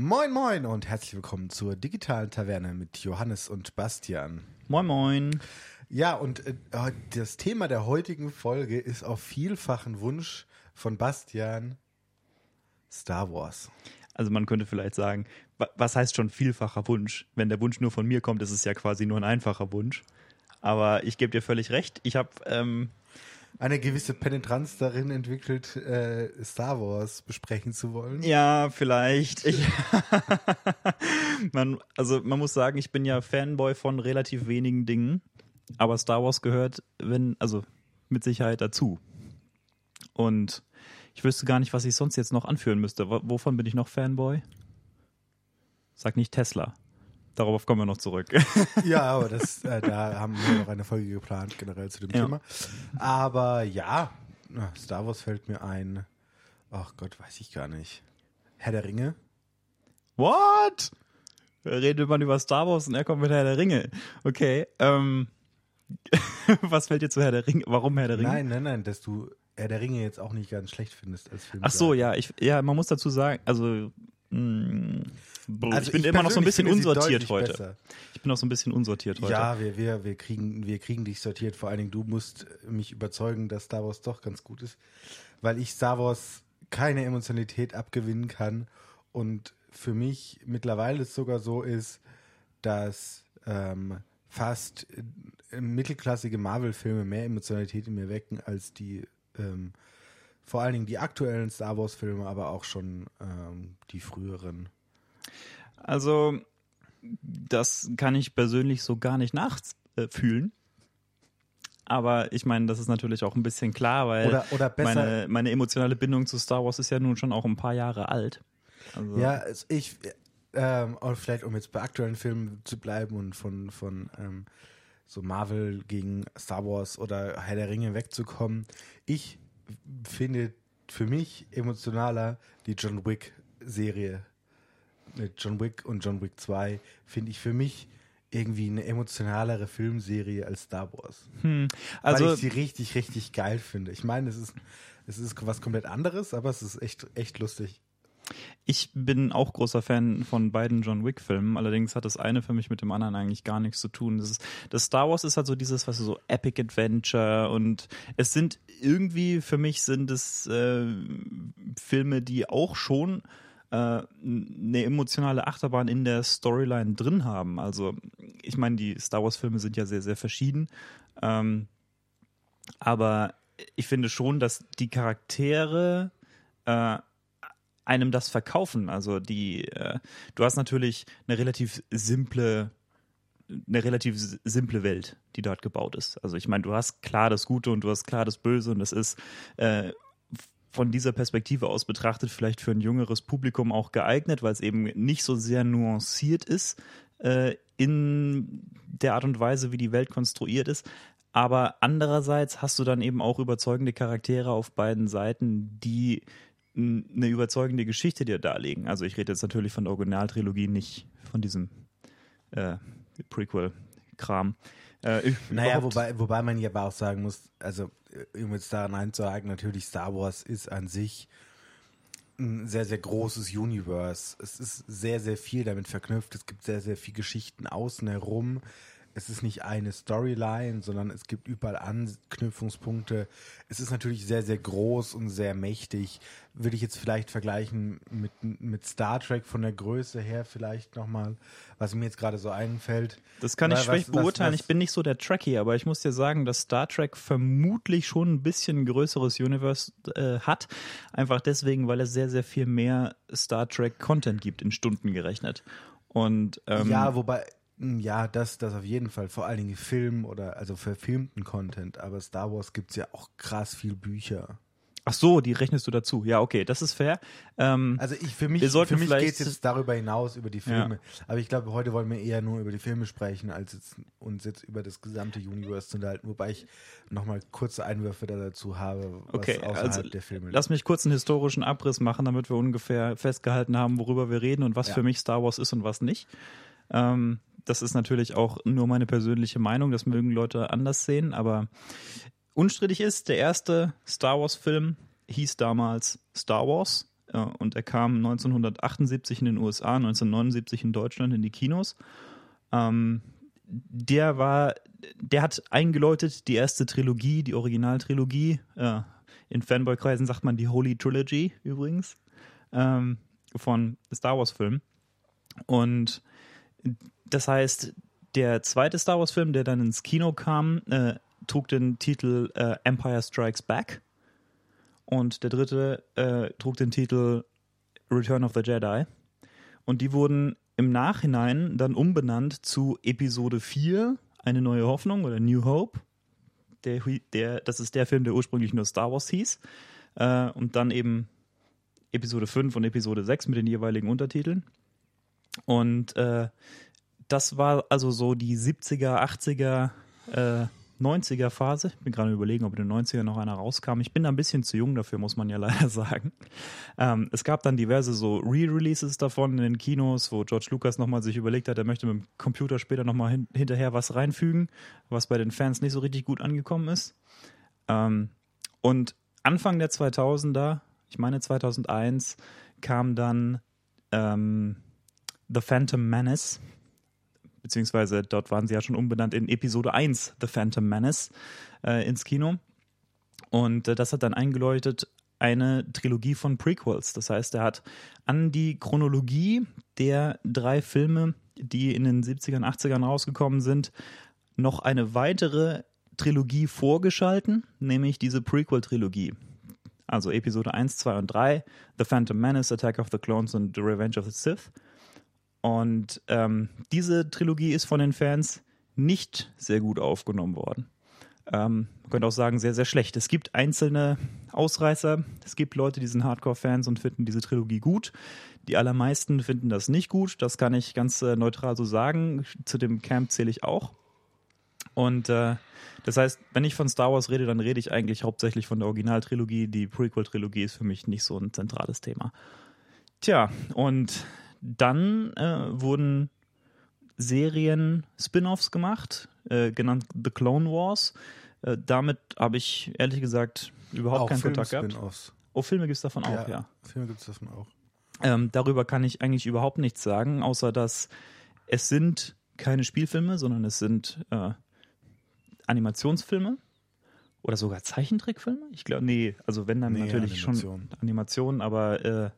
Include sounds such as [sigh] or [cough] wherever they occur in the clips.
Moin Moin und herzlich willkommen zur digitalen Taverne mit Johannes und Bastian. Moin Moin. Ja, und äh, das Thema der heutigen Folge ist auf vielfachen Wunsch von Bastian Star Wars. Also man könnte vielleicht sagen, was heißt schon vielfacher Wunsch? Wenn der Wunsch nur von mir kommt, ist es ja quasi nur ein einfacher Wunsch. Aber ich gebe dir völlig recht. Ich habe ähm, eine gewisse Penetranz darin entwickelt, äh, Star Wars besprechen zu wollen. Ja, vielleicht. Ich [laughs] man, also man muss sagen, ich bin ja Fanboy von relativ wenigen Dingen, aber Star Wars gehört, wenn, also mit Sicherheit dazu. Und ich wüsste gar nicht, was ich sonst jetzt noch anführen müsste. Wovon bin ich noch Fanboy? Sag nicht Tesla. Darauf kommen wir noch zurück. [laughs] ja, aber das, äh, da haben wir noch eine Folge geplant, generell zu dem ja. Thema. Aber ja, Star Wars fällt mir ein. Ach Gott, weiß ich gar nicht. Herr der Ringe. What? Redet man über Star Wars und er kommt mit Herr der Ringe. Okay. Ähm, [laughs] was fällt dir zu Herr der Ringe? Warum Herr der Ringe? Nein, nein, nein, dass du Herr der Ringe jetzt auch nicht ganz schlecht findest als Film. Ach so, ja, ich, ja, man muss dazu sagen, also mh, also ich bin ich immer noch so ein bisschen unsortiert heute. Besser. Ich bin noch so ein bisschen unsortiert heute. Ja, wir, wir, wir, kriegen, wir kriegen dich sortiert. Vor allen Dingen, du musst mich überzeugen, dass Star Wars doch ganz gut ist. Weil ich Star Wars keine Emotionalität abgewinnen kann. Und für mich mittlerweile es sogar so ist, dass ähm, fast äh, mittelklassige Marvel-Filme mehr Emotionalität in mir wecken als die ähm, vor allen Dingen die aktuellen Star Wars-Filme, aber auch schon ähm, die früheren. Also, das kann ich persönlich so gar nicht nachfühlen. Aber ich meine, das ist natürlich auch ein bisschen klar, weil oder, oder meine, meine emotionale Bindung zu Star Wars ist ja nun schon auch ein paar Jahre alt. Also ja, ich, ähm, vielleicht um jetzt bei aktuellen Filmen zu bleiben und von, von ähm, so Marvel gegen Star Wars oder Herr der Ringe wegzukommen. Ich finde für mich emotionaler die John Wick Serie John Wick und John Wick 2 finde ich für mich irgendwie eine emotionalere Filmserie als Star Wars. Hm. Also weil ich sie richtig, richtig geil finde. Ich meine, es ist, es ist was komplett anderes, aber es ist echt, echt lustig. Ich bin auch großer Fan von beiden John Wick-Filmen. Allerdings hat das eine für mich mit dem anderen eigentlich gar nichts zu tun. Das, ist, das Star Wars ist halt so dieses, was so Epic Adventure und es sind irgendwie für mich sind es äh, Filme, die auch schon äh, eine emotionale Achterbahn in der Storyline drin haben. Also ich meine, die Star Wars-Filme sind ja sehr, sehr verschieden. Ähm, aber ich finde schon, dass die Charaktere äh, einem das verkaufen. Also die, äh, du hast natürlich eine relativ simple eine relativ simple Welt, die dort gebaut ist. Also ich meine, du hast klar das Gute und du hast klar das Böse und das ist äh, von dieser Perspektive aus betrachtet vielleicht für ein jüngeres Publikum auch geeignet, weil es eben nicht so sehr nuanciert ist äh, in der Art und Weise, wie die Welt konstruiert ist. Aber andererseits hast du dann eben auch überzeugende Charaktere auf beiden Seiten, die eine überzeugende Geschichte dir darlegen. Also ich rede jetzt natürlich von der Originaltrilogie, nicht von diesem äh, Prequel-Kram. Äh, naja, wobei, wobei man ja aber auch sagen muss, also um jetzt daran einzuhaken, natürlich Star Wars ist an sich ein sehr, sehr großes Universe. Es ist sehr, sehr viel damit verknüpft. Es gibt sehr, sehr viele Geschichten außen herum es ist nicht eine Storyline, sondern es gibt überall Anknüpfungspunkte. Es ist natürlich sehr, sehr groß und sehr mächtig. Würde ich jetzt vielleicht vergleichen mit, mit Star Trek von der Größe her vielleicht nochmal, was mir jetzt gerade so einfällt. Das kann ich schlecht beurteilen. Was, was, ich bin nicht so der Trekkie, aber ich muss dir sagen, dass Star Trek vermutlich schon ein bisschen größeres Universe äh, hat. Einfach deswegen, weil es sehr, sehr viel mehr Star Trek Content gibt in Stunden gerechnet. Und, ähm, ja, wobei ja, das, das auf jeden Fall. Vor allen Dingen Film oder also verfilmten Content. Aber Star Wars gibt es ja auch krass viel Bücher. Ach so, die rechnest du dazu. Ja, okay, das ist fair. Ähm, also ich für mich, für mich geht es jetzt darüber hinaus über die Filme. Ja. Aber ich glaube, heute wollen wir eher nur über die Filme sprechen, als jetzt, uns jetzt über das gesamte Universe zu unterhalten. Wobei ich nochmal kurze Einwürfe dazu habe, was okay, außerhalb also, der Filme. Lass mich kurz einen historischen Abriss machen, damit wir ungefähr festgehalten haben, worüber wir reden und was ja. für mich Star Wars ist und was nicht. Ähm, das ist natürlich auch nur meine persönliche Meinung, das mögen Leute anders sehen, aber unstrittig ist, der erste Star Wars-Film hieß damals Star Wars. äh, und er kam 1978 in den USA, 1979 in Deutschland in die Kinos. Ähm, der war, der hat eingeläutet die erste Trilogie, die Originaltrilogie. Äh, in Fanboy-Kreisen sagt man die Holy Trilogy übrigens ähm, von Star Wars-Filmen. Und das heißt, der zweite Star Wars-Film, der dann ins Kino kam, äh, trug den Titel äh, Empire Strikes Back. Und der dritte äh, trug den Titel Return of the Jedi. Und die wurden im Nachhinein dann umbenannt zu Episode 4, Eine neue Hoffnung oder New Hope. Der, der, das ist der Film, der ursprünglich nur Star Wars hieß. Äh, und dann eben Episode 5 und Episode 6 mit den jeweiligen Untertiteln. Und äh, das war also so die 70er, 80er, äh, 90er Phase. Ich bin gerade überlegen, ob in den 90er noch einer rauskam. Ich bin da ein bisschen zu jung dafür, muss man ja [laughs] leider sagen. Ähm, es gab dann diverse so Re-Releases davon in den Kinos, wo George Lucas nochmal sich überlegt hat, er möchte mit dem Computer später nochmal hin hinterher was reinfügen, was bei den Fans nicht so richtig gut angekommen ist. Ähm, und Anfang der 2000er, ich meine 2001, kam dann ähm, The Phantom Menace beziehungsweise dort waren sie ja schon umbenannt in Episode 1 The Phantom Menace äh, ins Kino. Und äh, das hat dann eingeläutet eine Trilogie von Prequels. Das heißt, er hat an die Chronologie der drei Filme, die in den 70ern, 80ern rausgekommen sind, noch eine weitere Trilogie vorgeschalten, nämlich diese Prequel-Trilogie. Also Episode 1, 2 und 3, The Phantom Menace, Attack of the Clones und The Revenge of the Sith. Und ähm, diese Trilogie ist von den Fans nicht sehr gut aufgenommen worden. Ähm, man könnte auch sagen, sehr, sehr schlecht. Es gibt einzelne Ausreißer. Es gibt Leute, die sind Hardcore-Fans und finden diese Trilogie gut. Die allermeisten finden das nicht gut. Das kann ich ganz äh, neutral so sagen. Zu dem Camp zähle ich auch. Und äh, das heißt, wenn ich von Star Wars rede, dann rede ich eigentlich hauptsächlich von der Originaltrilogie. Die Prequel-Trilogie ist für mich nicht so ein zentrales Thema. Tja, und dann äh, wurden Serien Spin-offs gemacht, äh, genannt The Clone Wars. Äh, damit habe ich ehrlich gesagt überhaupt auch keinen Film Kontakt gehabt. Oh, Filme gibt es davon ja, auch, ja. Filme gibt es davon auch. Ähm, darüber kann ich eigentlich überhaupt nichts sagen, außer dass es sind keine Spielfilme, sondern es sind äh, Animationsfilme oder sogar Zeichentrickfilme. Ich glaube, nee, also wenn dann nee, natürlich Animation. schon Animationen, aber äh,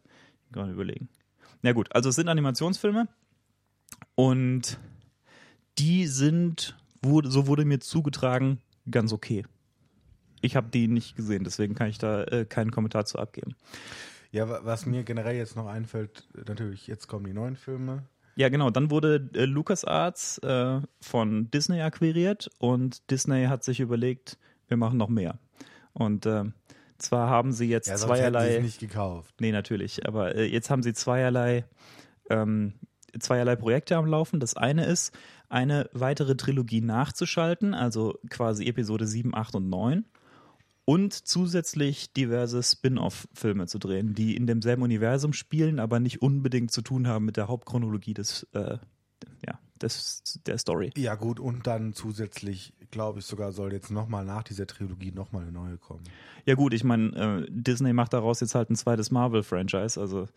gerade überlegen. Na gut, also es sind Animationsfilme und die sind, wurde, so wurde mir zugetragen, ganz okay. Ich habe die nicht gesehen, deswegen kann ich da äh, keinen Kommentar zu abgeben. Ja, was mir generell jetzt noch einfällt, natürlich, jetzt kommen die neuen Filme. Ja, genau. Dann wurde äh, LucasArts äh, von Disney akquiriert und Disney hat sich überlegt, wir machen noch mehr. Und äh, zwar haben sie jetzt ja, zweierlei. Sie nicht gekauft. Nee, natürlich. Aber äh, jetzt haben sie zweierlei, ähm, zweierlei Projekte am Laufen. Das eine ist, eine weitere Trilogie nachzuschalten, also quasi Episode 7, 8 und 9. Und zusätzlich diverse Spin-off-Filme zu drehen, die in demselben Universum spielen, aber nicht unbedingt zu tun haben mit der Hauptchronologie des, äh, ja, des, der Story. Ja, gut, und dann zusätzlich glaube ich sogar, soll jetzt nochmal nach dieser Trilogie nochmal eine neue kommen. Ja gut, ich meine, äh, Disney macht daraus jetzt halt ein zweites Marvel-Franchise, also,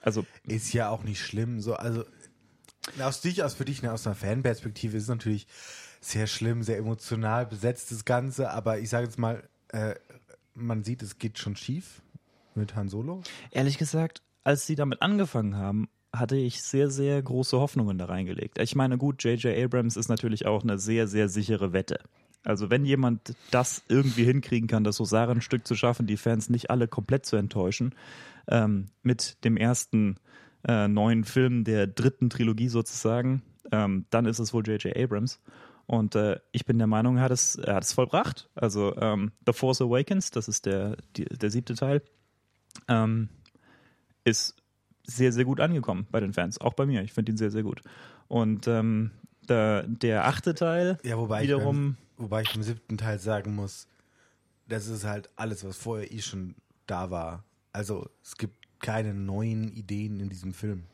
also... Ist ja auch nicht schlimm, so, also aus dich, aus für dich, ne, aus einer Fanperspektive ist es natürlich sehr schlimm, sehr emotional besetzt das Ganze, aber ich sage jetzt mal, äh, man sieht, es geht schon schief mit Han Solo. Ehrlich gesagt, als sie damit angefangen haben, hatte ich sehr, sehr große Hoffnungen da reingelegt. Ich meine, gut, J.J. Abrams ist natürlich auch eine sehr, sehr sichere Wette. Also wenn jemand das irgendwie hinkriegen kann, das Husaren-Stück zu schaffen, die Fans nicht alle komplett zu enttäuschen, ähm, mit dem ersten äh, neuen Film der dritten Trilogie sozusagen, ähm, dann ist es wohl J.J. Abrams. Und äh, ich bin der Meinung, er hat es, er hat es vollbracht. Also ähm, The Force Awakens, das ist der, die, der siebte Teil, ähm, ist sehr, sehr gut angekommen bei den Fans. Auch bei mir. Ich finde ihn sehr, sehr gut. Und ähm, der, der achte Teil ja, wobei wiederum. Ich beim, wobei ich im siebten Teil sagen muss, das ist halt alles, was vorher eh schon da war. Also es gibt keine neuen Ideen in diesem Film.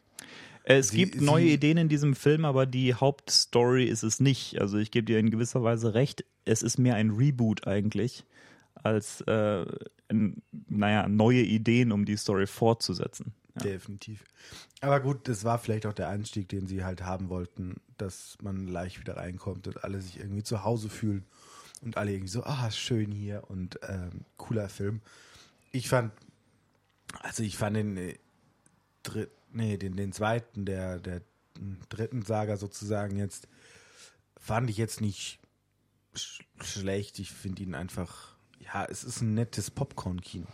Es sie, gibt neue Ideen in diesem Film, aber die Hauptstory ist es nicht. Also ich gebe dir in gewisser Weise recht. Es ist mehr ein Reboot eigentlich als äh, naja, neue Ideen, um die Story fortzusetzen. Definitiv. Aber gut, das war vielleicht auch der Einstieg, den sie halt haben wollten, dass man leicht wieder reinkommt und alle sich irgendwie zu Hause fühlen und alle irgendwie so, ah, schön hier und ähm, cooler Film. Ich fand, also ich fand den, äh, nee, den, den zweiten, der, der dritten Saga sozusagen jetzt, fand ich jetzt nicht sch schlecht. Ich finde ihn einfach ja, es ist ein nettes Popcorn-Kino.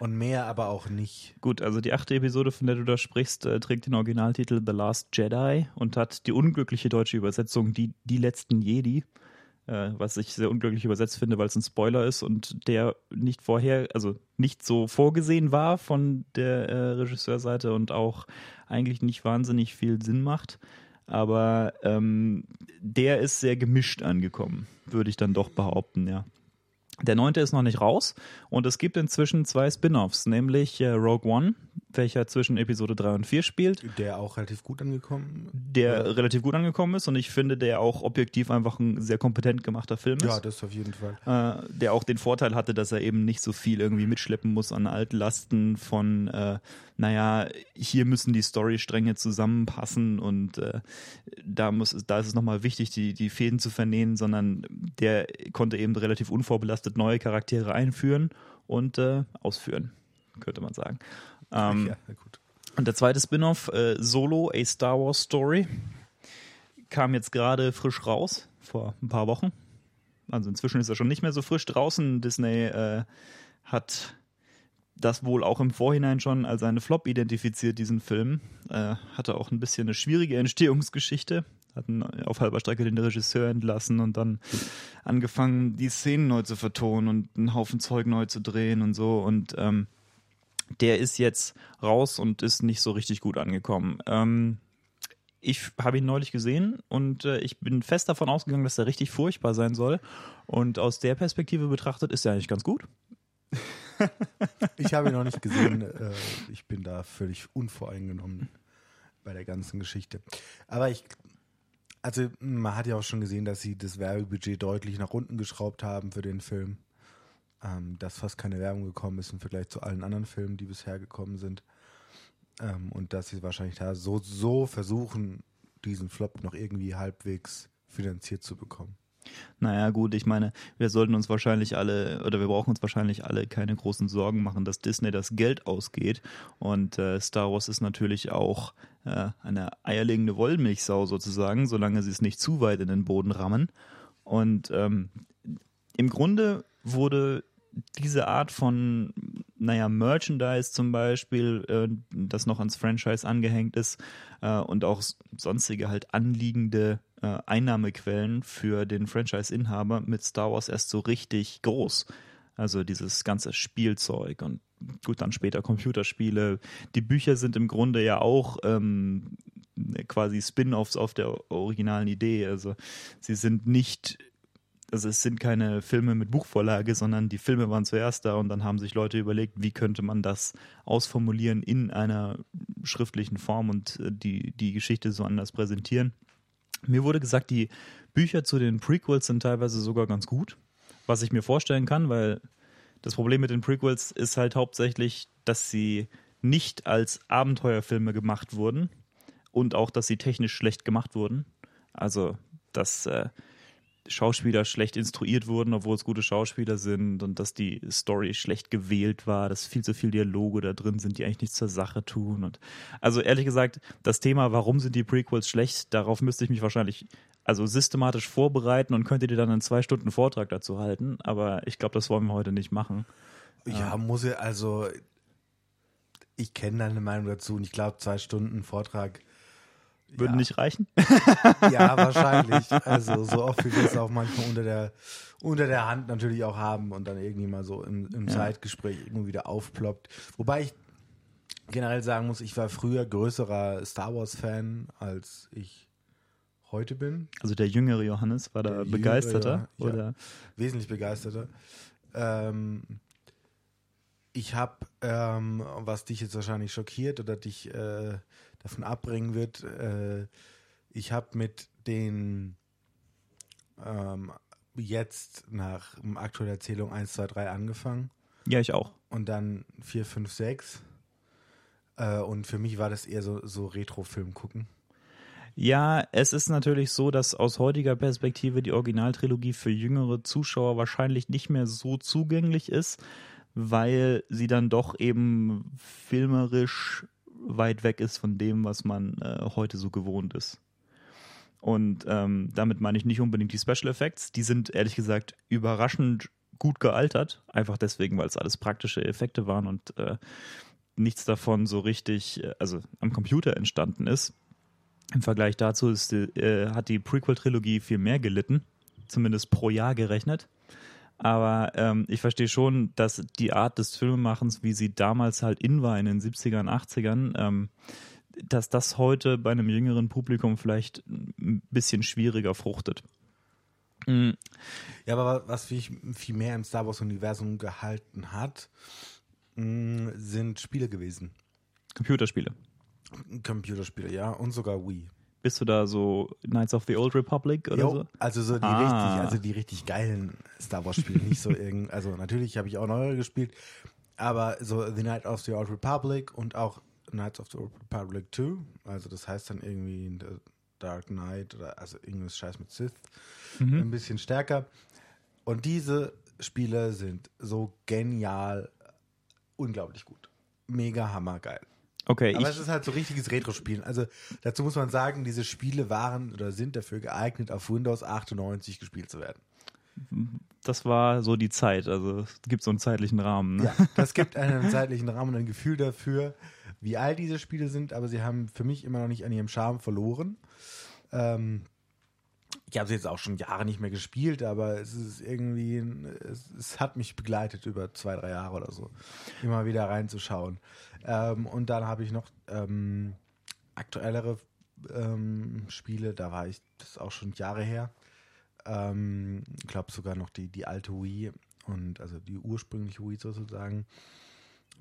Und mehr aber auch nicht. Gut, also die achte Episode, von der du da sprichst, äh, trägt den Originaltitel The Last Jedi und hat die unglückliche deutsche Übersetzung Die, die letzten Jedi. Äh, was ich sehr unglücklich übersetzt finde, weil es ein Spoiler ist und der nicht vorher, also nicht so vorgesehen war von der äh, Regisseurseite und auch eigentlich nicht wahnsinnig viel Sinn macht. Aber ähm, der ist sehr gemischt angekommen, würde ich dann doch behaupten, ja. Der neunte ist noch nicht raus und es gibt inzwischen zwei Spin-offs, nämlich äh, Rogue One, welcher zwischen Episode 3 und 4 spielt. Der auch relativ gut angekommen Der ja. relativ gut angekommen ist und ich finde, der auch objektiv einfach ein sehr kompetent gemachter Film ist. Ja, das auf jeden Fall. Äh, der auch den Vorteil hatte, dass er eben nicht so viel irgendwie mitschleppen muss an Altlasten von, äh, naja, hier müssen die Storystränge zusammenpassen und äh, da, muss, da ist es nochmal wichtig, die, die Fäden zu vernähen, sondern der konnte eben relativ unvorbelastet neue Charaktere einführen und äh, ausführen, könnte man sagen. Ähm, ja, gut. Und der zweite Spin-off, äh, Solo, A Star Wars Story, kam jetzt gerade frisch raus, vor ein paar Wochen. Also inzwischen ist er schon nicht mehr so frisch draußen. Disney äh, hat das wohl auch im Vorhinein schon als eine Flop identifiziert, diesen Film. Äh, hatte auch ein bisschen eine schwierige Entstehungsgeschichte. Hatten auf halber Strecke den Regisseur entlassen und dann angefangen, die Szenen neu zu vertonen und einen Haufen Zeug neu zu drehen und so. Und ähm, der ist jetzt raus und ist nicht so richtig gut angekommen. Ähm, ich habe ihn neulich gesehen und äh, ich bin fest davon ausgegangen, dass er richtig furchtbar sein soll. Und aus der Perspektive betrachtet ist er eigentlich ganz gut. [laughs] ich habe ihn noch nicht gesehen. Äh, ich bin da völlig unvoreingenommen bei der ganzen Geschichte. Aber ich, also man hat ja auch schon gesehen, dass sie das Werbebudget deutlich nach unten geschraubt haben für den Film ähm, dass fast keine Werbung gekommen ist im Vergleich zu allen anderen Filmen, die bisher gekommen sind. Ähm, und dass sie wahrscheinlich da so, so versuchen, diesen Flop noch irgendwie halbwegs finanziert zu bekommen. Naja, gut, ich meine, wir sollten uns wahrscheinlich alle, oder wir brauchen uns wahrscheinlich alle keine großen Sorgen machen, dass Disney das Geld ausgeht. Und äh, Star Wars ist natürlich auch äh, eine eierlegende Wollmilchsau sozusagen, solange sie es nicht zu weit in den Boden rammen. Und ähm, im Grunde wurde diese Art von, naja, Merchandise zum Beispiel, äh, das noch ans Franchise angehängt ist äh, und auch sonstige halt anliegende äh, Einnahmequellen für den Franchise-Inhaber mit Star Wars erst so richtig groß. Also dieses ganze Spielzeug und gut, dann später Computerspiele. Die Bücher sind im Grunde ja auch ähm, quasi Spin-offs auf der originalen Idee. Also sie sind nicht also es sind keine Filme mit Buchvorlage, sondern die Filme waren zuerst da und dann haben sich Leute überlegt, wie könnte man das ausformulieren in einer schriftlichen Form und äh, die, die Geschichte so anders präsentieren. Mir wurde gesagt, die Bücher zu den Prequels sind teilweise sogar ganz gut, was ich mir vorstellen kann, weil das Problem mit den Prequels ist halt hauptsächlich, dass sie nicht als Abenteuerfilme gemacht wurden und auch, dass sie technisch schlecht gemacht wurden. Also, dass äh, Schauspieler schlecht instruiert wurden, obwohl es gute Schauspieler sind und dass die Story schlecht gewählt war, dass viel zu viel Dialoge da drin sind, die eigentlich nichts zur Sache tun. Und also ehrlich gesagt, das Thema, warum sind die Prequels schlecht, darauf müsste ich mich wahrscheinlich also systematisch vorbereiten und könnte dir dann einen zwei Stunden Vortrag dazu halten. Aber ich glaube, das wollen wir heute nicht machen. Ja, muss ich, also ich kenne deine Meinung dazu und ich glaube, zwei Stunden Vortrag würde ja. nicht reichen? [laughs] Ja, [laughs] wahrscheinlich. Also so oft wie wir es auch manchmal unter der, unter der Hand natürlich auch haben und dann irgendwie mal so im, im ja. Zeitgespräch irgendwo wieder aufploppt. Wobei ich generell sagen muss, ich war früher größerer Star Wars-Fan, als ich heute bin. Also der jüngere Johannes war da begeisterter? Jüngere, ja, oder? wesentlich begeisterter. Ähm, ich habe, ähm, was dich jetzt wahrscheinlich schockiert oder dich äh, davon abbringen wird. Äh, ich habe mit den ähm, jetzt nach aktueller Erzählung 1, 2, 3 angefangen. Ja, ich auch. Und dann 4, 5, 6. Äh, und für mich war das eher so, so Retro-Film gucken. Ja, es ist natürlich so, dass aus heutiger Perspektive die Originaltrilogie für jüngere Zuschauer wahrscheinlich nicht mehr so zugänglich ist, weil sie dann doch eben filmerisch weit weg ist von dem, was man äh, heute so gewohnt ist. Und ähm, damit meine ich nicht unbedingt die Special Effects. Die sind ehrlich gesagt überraschend gut gealtert. Einfach deswegen, weil es alles praktische Effekte waren und äh, nichts davon so richtig, äh, also am Computer entstanden ist. Im Vergleich dazu ist, äh, hat die Prequel-Trilogie viel mehr gelitten, zumindest pro Jahr gerechnet. Aber ähm, ich verstehe schon, dass die Art des Filmemachens, wie sie damals halt in war in den 70ern, 80ern, ähm, dass das heute bei einem jüngeren Publikum vielleicht ein bisschen schwieriger fruchtet. Mhm. Ja, aber was mich viel mehr im Star Wars-Universum gehalten hat, mh, sind Spiele gewesen. Computerspiele. Computerspiele, ja, und sogar Wii. Bist du da so Knights of the Old Republic oder jo, so? Also so die Ah. richtig, also die richtig geilen Star Wars Spiele, nicht so irgend, also natürlich habe ich auch neuere gespielt, aber so The Knight of the Old Republic und auch Knights of the Old Republic 2, also das heißt dann irgendwie The Dark Knight oder also irgendwas Scheiß mit Sith, ein bisschen stärker. Und diese Spiele sind so genial, unglaublich gut. Mega hammergeil. Okay, Aber es ist halt so richtiges Retro-Spielen. Also dazu muss man sagen, diese Spiele waren oder sind dafür geeignet, auf Windows 98 gespielt zu werden. das war so die Zeit. Also es gibt so einen zeitlichen Rahmen. Ne? Ja, das gibt einen zeitlichen Rahmen und ein Gefühl dafür, wie alt diese Spiele sind, aber sie haben für mich immer noch nicht an ihrem Charme verloren. Ähm, ich habe sie jetzt auch schon Jahre nicht mehr gespielt, aber es ist irgendwie, es, es hat mich begleitet über zwei, drei Jahre oder so, immer wieder reinzuschauen. Ähm, und dann habe ich noch ähm, aktuellere ähm, Spiele, da war ich, das ist auch schon Jahre her. Ähm, ich glaube sogar noch die, die alte Wii und also die ursprüngliche Wii sozusagen.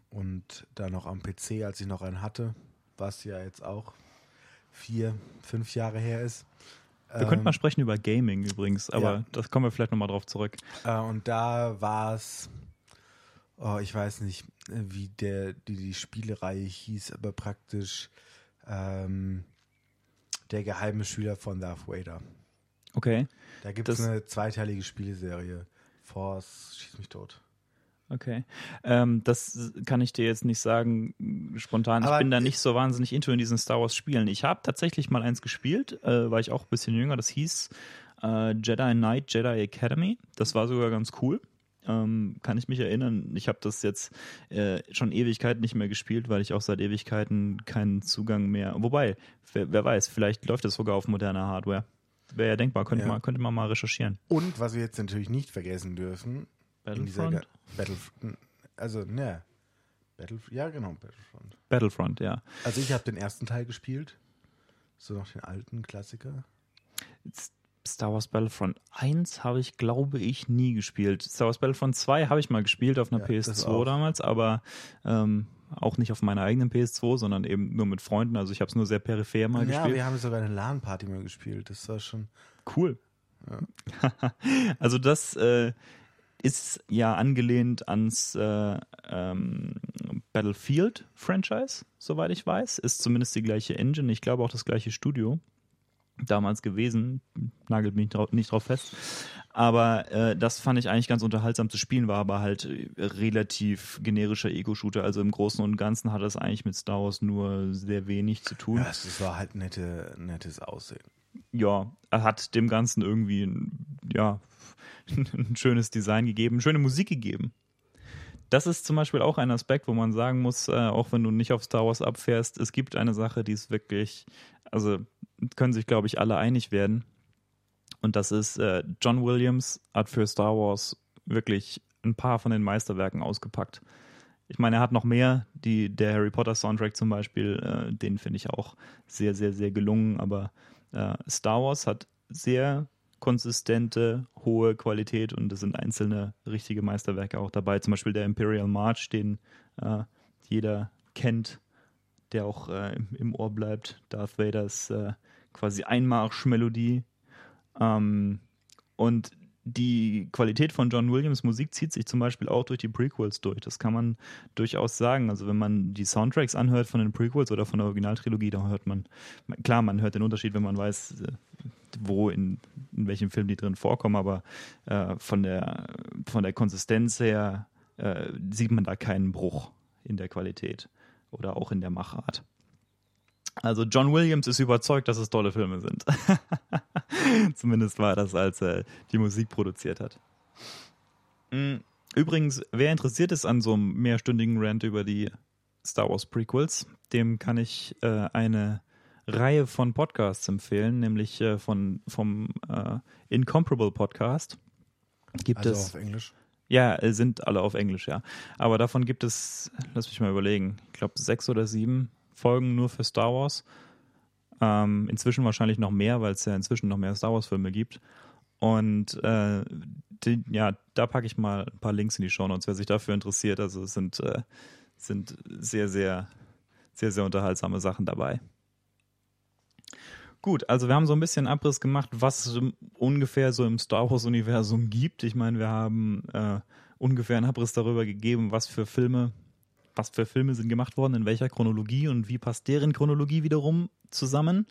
Und dann noch am PC, als ich noch einen hatte, was ja jetzt auch vier, fünf Jahre her ist. Wir könnten mal sprechen über Gaming übrigens, aber ja. das kommen wir vielleicht nochmal drauf zurück. Äh, und da war es, oh, ich weiß nicht, wie der, die, die Spielereihe hieß, aber praktisch ähm, der geheime Schüler von Darth Vader. Okay, Da gibt es eine zweiteilige Spieleserie. Force, schieß mich tot. Okay. Ähm, das kann ich dir jetzt nicht sagen spontan. Aber ich bin da ich- nicht so wahnsinnig into in diesen Star Wars Spielen. Ich habe tatsächlich mal eins gespielt, äh, war ich auch ein bisschen jünger. Das hieß äh, Jedi Knight Jedi Academy. Das war sogar ganz cool. Ähm, kann ich mich erinnern. Ich habe das jetzt äh, schon Ewigkeiten nicht mehr gespielt, weil ich auch seit Ewigkeiten keinen Zugang mehr. Wobei, wer, wer weiß, vielleicht läuft es sogar auf moderner Hardware. Wäre ja denkbar, könnte, Ja. Man, könnte man mal recherchieren. Und was wir jetzt natürlich nicht vergessen dürfen, in dieser Battlefront? Also ne, Battle, ja genau, Battlefront. Battlefront, ja. Also ich habe den ersten Teil gespielt, so noch den alten Klassiker. Star Wars Battlefront 1 habe ich, glaube ich, nie gespielt. Star Wars Battlefront 2 habe ich mal gespielt auf einer Ja, das PS2 auch. damals, aber ähm, auch nicht auf meiner eigenen PS2, sondern eben nur mit Freunden. Also ich habe es nur sehr peripher mal ja, gespielt. wir haben sogar eine LAN-Party mal gespielt. Das war schon. Cool. [laughs] also das äh, ist ja angelehnt ans äh, ähm, Battlefield-Franchise, soweit ich weiß. Ist zumindest die gleiche Engine. Ich glaube auch das gleiche Studio damals gewesen. Nagelt mich drau nicht drauf fest. Aber äh, das fand ich eigentlich ganz unterhaltsam zu spielen, war aber halt relativ generischer Ego-Shooter. Also im Großen und Ganzen hat das eigentlich mit Star Wars nur sehr wenig zu tun Ja, es war halt nette, nettes Aussehen. Ja, er hat dem Ganzen irgendwie ein, ja, [laughs] ein schönes Design gegeben, schöne Musik gegeben. Das ist zum Beispiel auch ein Aspekt, wo man sagen muss, äh, auch wenn du nicht auf Star Wars abfährst, es gibt eine Sache, die ist wirklich, also können sich, glaube ich, alle einig werden. Und das ist, äh, John Williams hat für Star Wars wirklich ein paar von den Meisterwerken ausgepackt. Ich meine, er hat noch mehr, die, der Harry Potter Soundtrack zum Beispiel, äh, den finde ich auch sehr, sehr, sehr gelungen, aber äh, Star Wars hat sehr konsistente, hohe Qualität und es sind einzelne richtige Meisterwerke auch dabei. Zum Beispiel der Imperial March, den äh, jeder kennt, der auch äh, im, Ohr bleibt. Darth Vaders äh, quasi Einmarschmelodie. Ähm, und die Qualität von John Williams Musik zieht sich zum Beispiel auch durch die Prequels durch. Das kann man durchaus sagen. Also wenn man die Soundtracks anhört von den Prequels oder von der Originaltrilogie, da hört man, klar, man hört den Unterschied, wenn man weiß, äh, wo in, in welchem Film die drin vorkommen, aber äh, von, der, von der Konsistenz her äh, sieht man da keinen Bruch in der Qualität oder auch in der Machart. Also John Williams ist überzeugt, dass es tolle Filme sind. [laughs] Zumindest war das, als er die Musik produziert hat. Mm, übrigens, wer interessiert ist an so einem mehrstündigen Rant über die Star Wars Prequels, dem kann ich äh, eine Reihe von Podcasts empfehlen, nämlich äh, von, vom äh, Incomparable Podcast. Gibt also es, auf Englisch? Ja, äh, sind alle auf Englisch, ja. Aber davon gibt es, lass mich mal überlegen, ich glaube sechs oder sieben Folgen nur für Star Wars. Ähm, inzwischen wahrscheinlich noch mehr, weil es ja inzwischen noch mehr Star Wars-Filme gibt. Und äh, die, ja, da packe ich mal ein paar Links in die Show wer sich dafür interessiert. Also es sind, äh, sind sehr, sehr, sehr, sehr unterhaltsame Sachen dabei. Gut, also wir haben so ein bisschen Abriss gemacht, was es ungefähr so im Star Wars-Universum gibt. Ich meine, wir haben äh, ungefähr einen Abriss darüber gegeben, was für Filme was für Filme sind gemacht worden, in welcher Chronologie und wie passt deren Chronologie wiederum zusammen.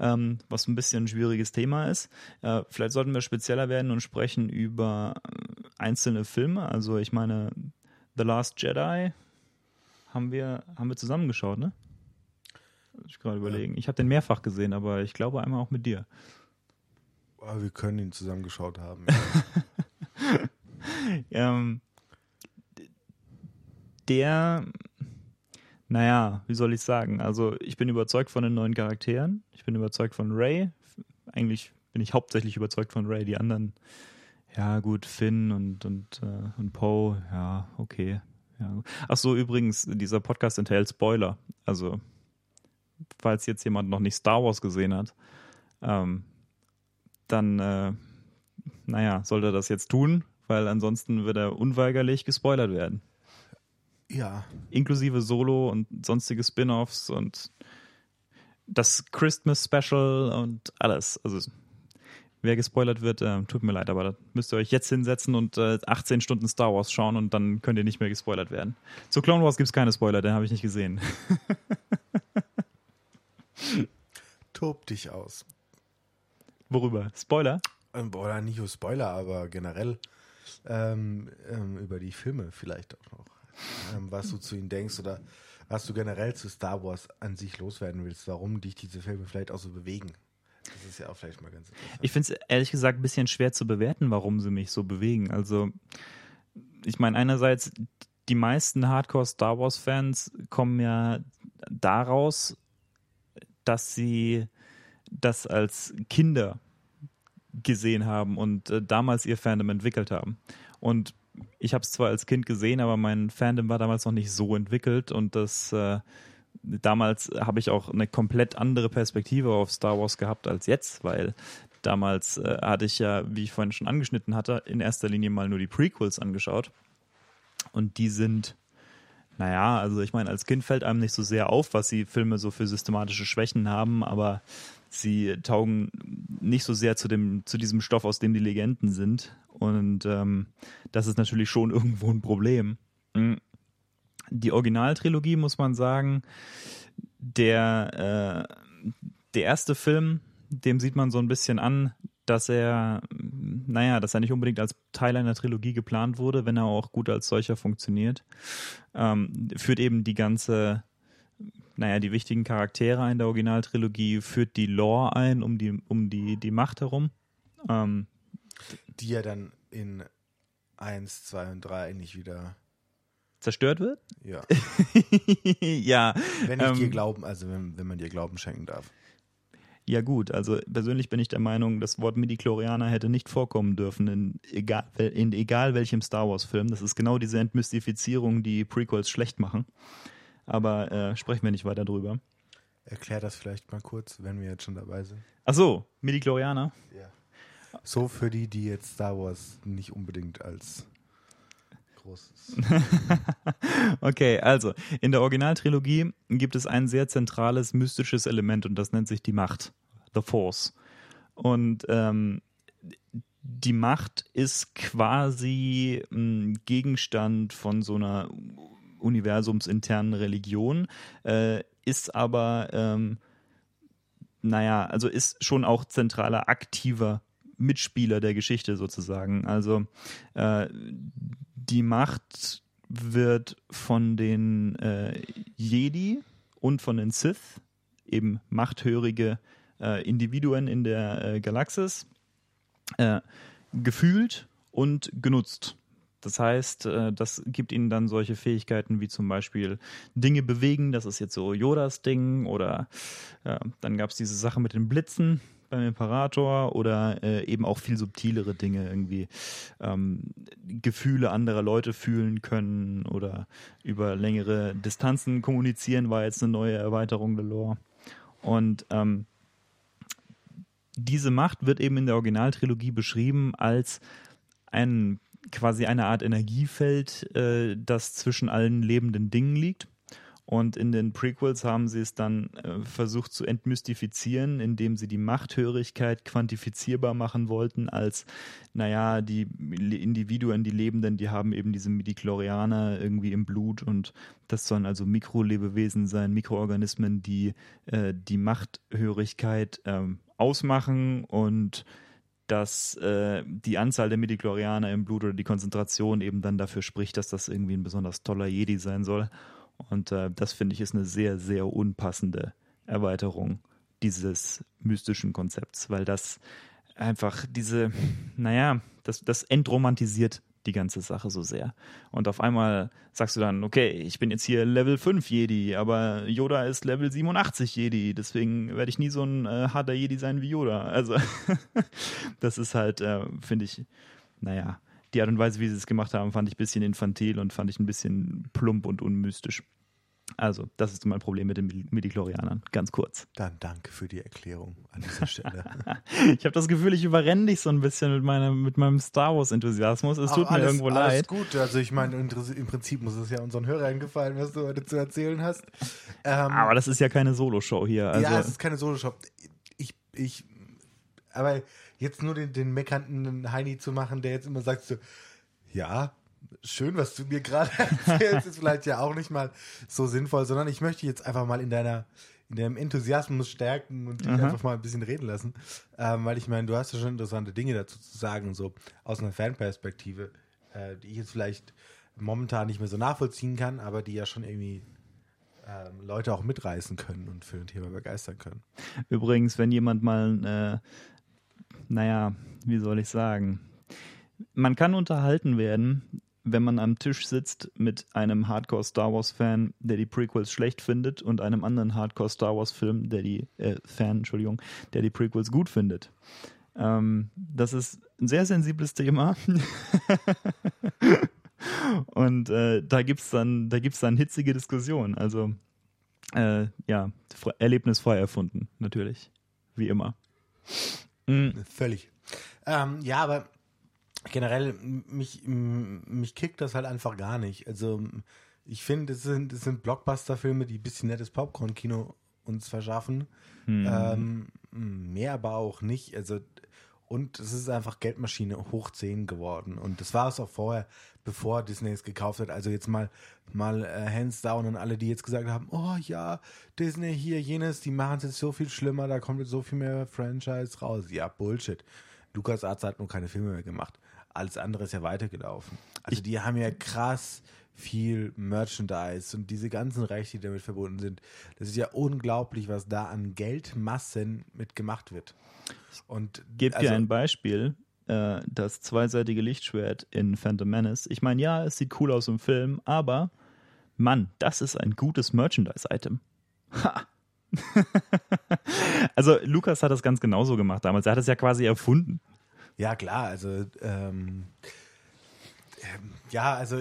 Ähm, was ein bisschen ein schwieriges Thema ist. Äh, vielleicht sollten wir spezieller werden und sprechen über äh, einzelne Filme. Also ich meine, The Last Jedi haben wir, haben wir zusammengeschaut, ne? Ich gerade überlegen. Ich habe den mehrfach gesehen, aber ich glaube einmal auch mit dir. Aber wir können ihn zusammengeschaut haben. Ja. [laughs] ähm, der, naja, wie soll ich sagen? Also ich bin überzeugt von den neuen Charakteren. Ich bin überzeugt von Ray. Eigentlich bin ich hauptsächlich überzeugt von Ray. Die anderen, ja gut, Finn und, und, äh, und Poe, ja, okay. Ja. Ach so, übrigens, dieser Podcast enthält Spoiler. Also, falls jetzt jemand noch nicht Star Wars gesehen hat, ähm, dann, äh, naja, sollte er das jetzt tun, weil ansonsten wird er unweigerlich gespoilert werden. Ja. Inklusive Solo und sonstige Spin-offs und das Christmas Special und alles. Also wer gespoilert wird, äh, tut mir leid, aber da müsst ihr euch jetzt hinsetzen und äh, 18 Stunden Star Wars schauen und dann könnt ihr nicht mehr gespoilert werden. Zu Clone Wars gibt es keine Spoiler, den habe ich nicht gesehen. [laughs] Tob dich aus. Worüber? Spoiler? Ähm, oder nicht nur Spoiler, aber generell ähm, ähm, über die Filme vielleicht auch noch ähm, was du zu ihnen denkst oder was du generell zu Star Wars an sich loswerden willst, warum dich diese Filme vielleicht auch so bewegen. Das ist ja auch vielleicht mal ganz interessant. Ich finde es ehrlich gesagt ein bisschen schwer zu bewerten, warum sie mich so bewegen. Also, ich meine, einerseits, die meisten Hardcore-Star Wars-Fans kommen ja daraus, dass sie das als Kinder gesehen haben und äh, damals ihr Fandom entwickelt haben. Und ich habe es zwar als Kind gesehen, aber mein Fandom war damals noch nicht so entwickelt und das äh, damals habe ich auch eine komplett andere Perspektive auf Star Wars gehabt als jetzt, weil damals äh, hatte ich ja, wie ich vorhin schon angeschnitten hatte, in erster Linie mal nur die Prequels angeschaut. Und die sind naja, also ich meine, als Kind fällt einem nicht so sehr auf, was die Filme so für systematische Schwächen haben, aber sie taugen nicht so sehr zu dem, zu diesem Stoff, aus dem die Legenden sind. Und ähm, das ist natürlich schon [laughs] irgendwo ein Problem. Mm. Die Originaltrilogie, muss man sagen, der, äh, der erste Film, dem sieht man so ein bisschen an, dass er, naja, dass er nicht unbedingt als Teil einer Trilogie geplant wurde, wenn er auch gut als solcher funktioniert. Ähm, führt eben die ganze, naja, die wichtigen Charaktere in der Originaltrilogie, führt die Lore ein um die, um die, die Macht herum. Ähm, die ja dann in 1, 2 und 3 nicht wieder zerstört wird? Ja. [laughs] ja. Wenn ich ähm, dir glauben, also wenn, wenn man dir Glauben schenken darf. Ja gut, also persönlich bin ich der Meinung, das Wort Midi-Chlorianer hätte nicht vorkommen dürfen in egal, in egal welchem Star Wars-Film. Das ist genau diese Entmystifizierung, die Prequels schlecht machen. Aber äh, sprechen wir nicht weiter drüber. Erklär das vielleicht mal kurz, wenn wir jetzt schon dabei sind. Ach so, Midi-Chlorianer? Ja. So für die, die jetzt Star Wars nicht unbedingt als großes. [laughs] okay, also in der Originaltrilogie gibt es ein sehr zentrales mystisches Element und das nennt sich die Macht, the Force. Und ähm, die Macht ist quasi ein Gegenstand von so einer universumsinternen Religion, äh, ist aber, ähm, naja, also ist schon auch zentraler, aktiver Mitspieler der Geschichte sozusagen. Also äh, die Macht wird von den äh, Jedi und von den Sith, eben machthörige äh, Individuen in der äh, Galaxis, äh, gefühlt und genutzt. Das heißt, äh, das gibt ihnen dann solche Fähigkeiten wie zum Beispiel Dinge bewegen, das ist jetzt so Yodas Ding, oder äh, dann gab es diese Sache mit den Blitzen beim Imperator oder äh, eben auch viel subtilere Dinge, irgendwie ähm, Gefühle anderer Leute fühlen können oder über längere Distanzen kommunizieren, war jetzt eine neue Erweiterung der Lore. Und ähm, diese Macht wird eben in der Originaltrilogie beschrieben als ein quasi eine Art Energiefeld, äh, das zwischen allen lebenden Dingen liegt. Und in den Prequels haben sie es dann äh, versucht zu entmystifizieren, indem sie die Machthörigkeit quantifizierbar machen wollten, als, naja, die Individuen, die Lebenden, die haben eben diese Midichlorianer irgendwie im Blut und das sollen also Mikrolebewesen sein, Mikroorganismen, die äh, die Machthörigkeit äh, ausmachen und dass äh, die Anzahl der Midichlorianer im Blut oder die Konzentration eben dann dafür spricht, dass das irgendwie ein besonders toller Jedi sein soll. Und äh, das finde ich ist eine sehr, sehr unpassende Erweiterung dieses mystischen Konzepts, weil das einfach diese, naja, das, das entromantisiert die ganze Sache so sehr. Und auf einmal sagst du dann, okay, ich bin jetzt hier Level 5 Jedi, aber Yoda ist Level 87 Jedi, deswegen werde ich nie so ein äh, harter Jedi sein wie Yoda. Also [laughs] das ist halt, äh, finde ich, naja, die Art und Weise, wie sie es gemacht haben, fand ich ein bisschen infantil und fand ich ein bisschen plump und unmystisch. Also, das ist mein Problem mit den Midichlorianern. Ganz kurz. Dann danke für die Erklärung an dieser Stelle. [laughs] ich habe das Gefühl, ich überrenne dich so ein bisschen mit, meiner, mit meinem Star Wars-Enthusiasmus. Es tut Ach, alles, mir irgendwo alles leid. gut. Also, ich meine, im Prinzip muss es ja unseren Hörern gefallen, was du heute zu erzählen hast. Ähm, aber das ist ja keine Soloshow hier. Also. Ja, es ist keine Soloshow. Ich, ich, aber jetzt nur den, den meckernden Heini zu machen, der jetzt immer sagt so, ja, schön, was du mir gerade [laughs] erzählst, ist vielleicht ja auch nicht mal so sinnvoll, sondern ich möchte jetzt einfach mal in deiner in deinem Enthusiasmus stärken und dich einfach mal ein bisschen reden lassen. Ähm, weil ich meine, du hast ja schon interessante Dinge dazu zu sagen, so aus einer Fanperspektive, äh, die ich jetzt vielleicht momentan nicht mehr so nachvollziehen kann, aber die ja schon irgendwie ähm, Leute auch mitreißen können und für ein Thema begeistern können. Übrigens, wenn jemand mal, äh, naja, wie soll ich sagen, man kann unterhalten werden, wenn man am Tisch sitzt mit einem Hardcore Star Wars Fan, der die Prequels schlecht findet, und einem anderen Hardcore Star Wars Film, der die äh, Fan, Entschuldigung, der die Prequels gut findet. Ähm, das ist ein sehr sensibles Thema. [laughs] und äh, da gibt's dann, da dann hitzige Diskussionen. Also äh, ja, erlebnisfrei erfunden, natürlich, wie immer. Mhm. Völlig. Ähm, ja, aber generell, mich, mich kickt das halt einfach gar nicht. Also ich finde, es sind, es sind Blockbuster-Filme, die ein bisschen nettes Popcorn-Kino uns verschaffen. Hm. Ähm, mehr aber auch nicht. Also und es ist einfach Geldmaschine hoch 10 geworden. Und das war es auch vorher, bevor Disney es gekauft hat. Also jetzt mal, mal äh, hands down an alle, die jetzt gesagt haben, oh ja, Disney hier, jenes, die machen es jetzt so viel schlimmer, da kommt jetzt so viel mehr Franchise raus. Ja, Bullshit. Lukas Arzt hat nur keine Filme mehr gemacht alles andere ist ja weitergelaufen. Also ich, die haben ja krass viel Merchandise und diese ganzen Rechte, die damit verbunden sind. Das ist ja unglaublich, was da an Geldmassen mitgemacht wird. Und gebe also, dir ein Beispiel. Äh, das zweiseitige Lichtschwert in Phantom Menace. Ich meine, ja, es sieht cool aus im Film, aber Mann, das ist ein gutes Merchandise-Item. Ha! [laughs] also Lukas hat das ganz genauso gemacht damals. Er hat es ja quasi erfunden. Ja, klar, also ähm, ähm, ja, also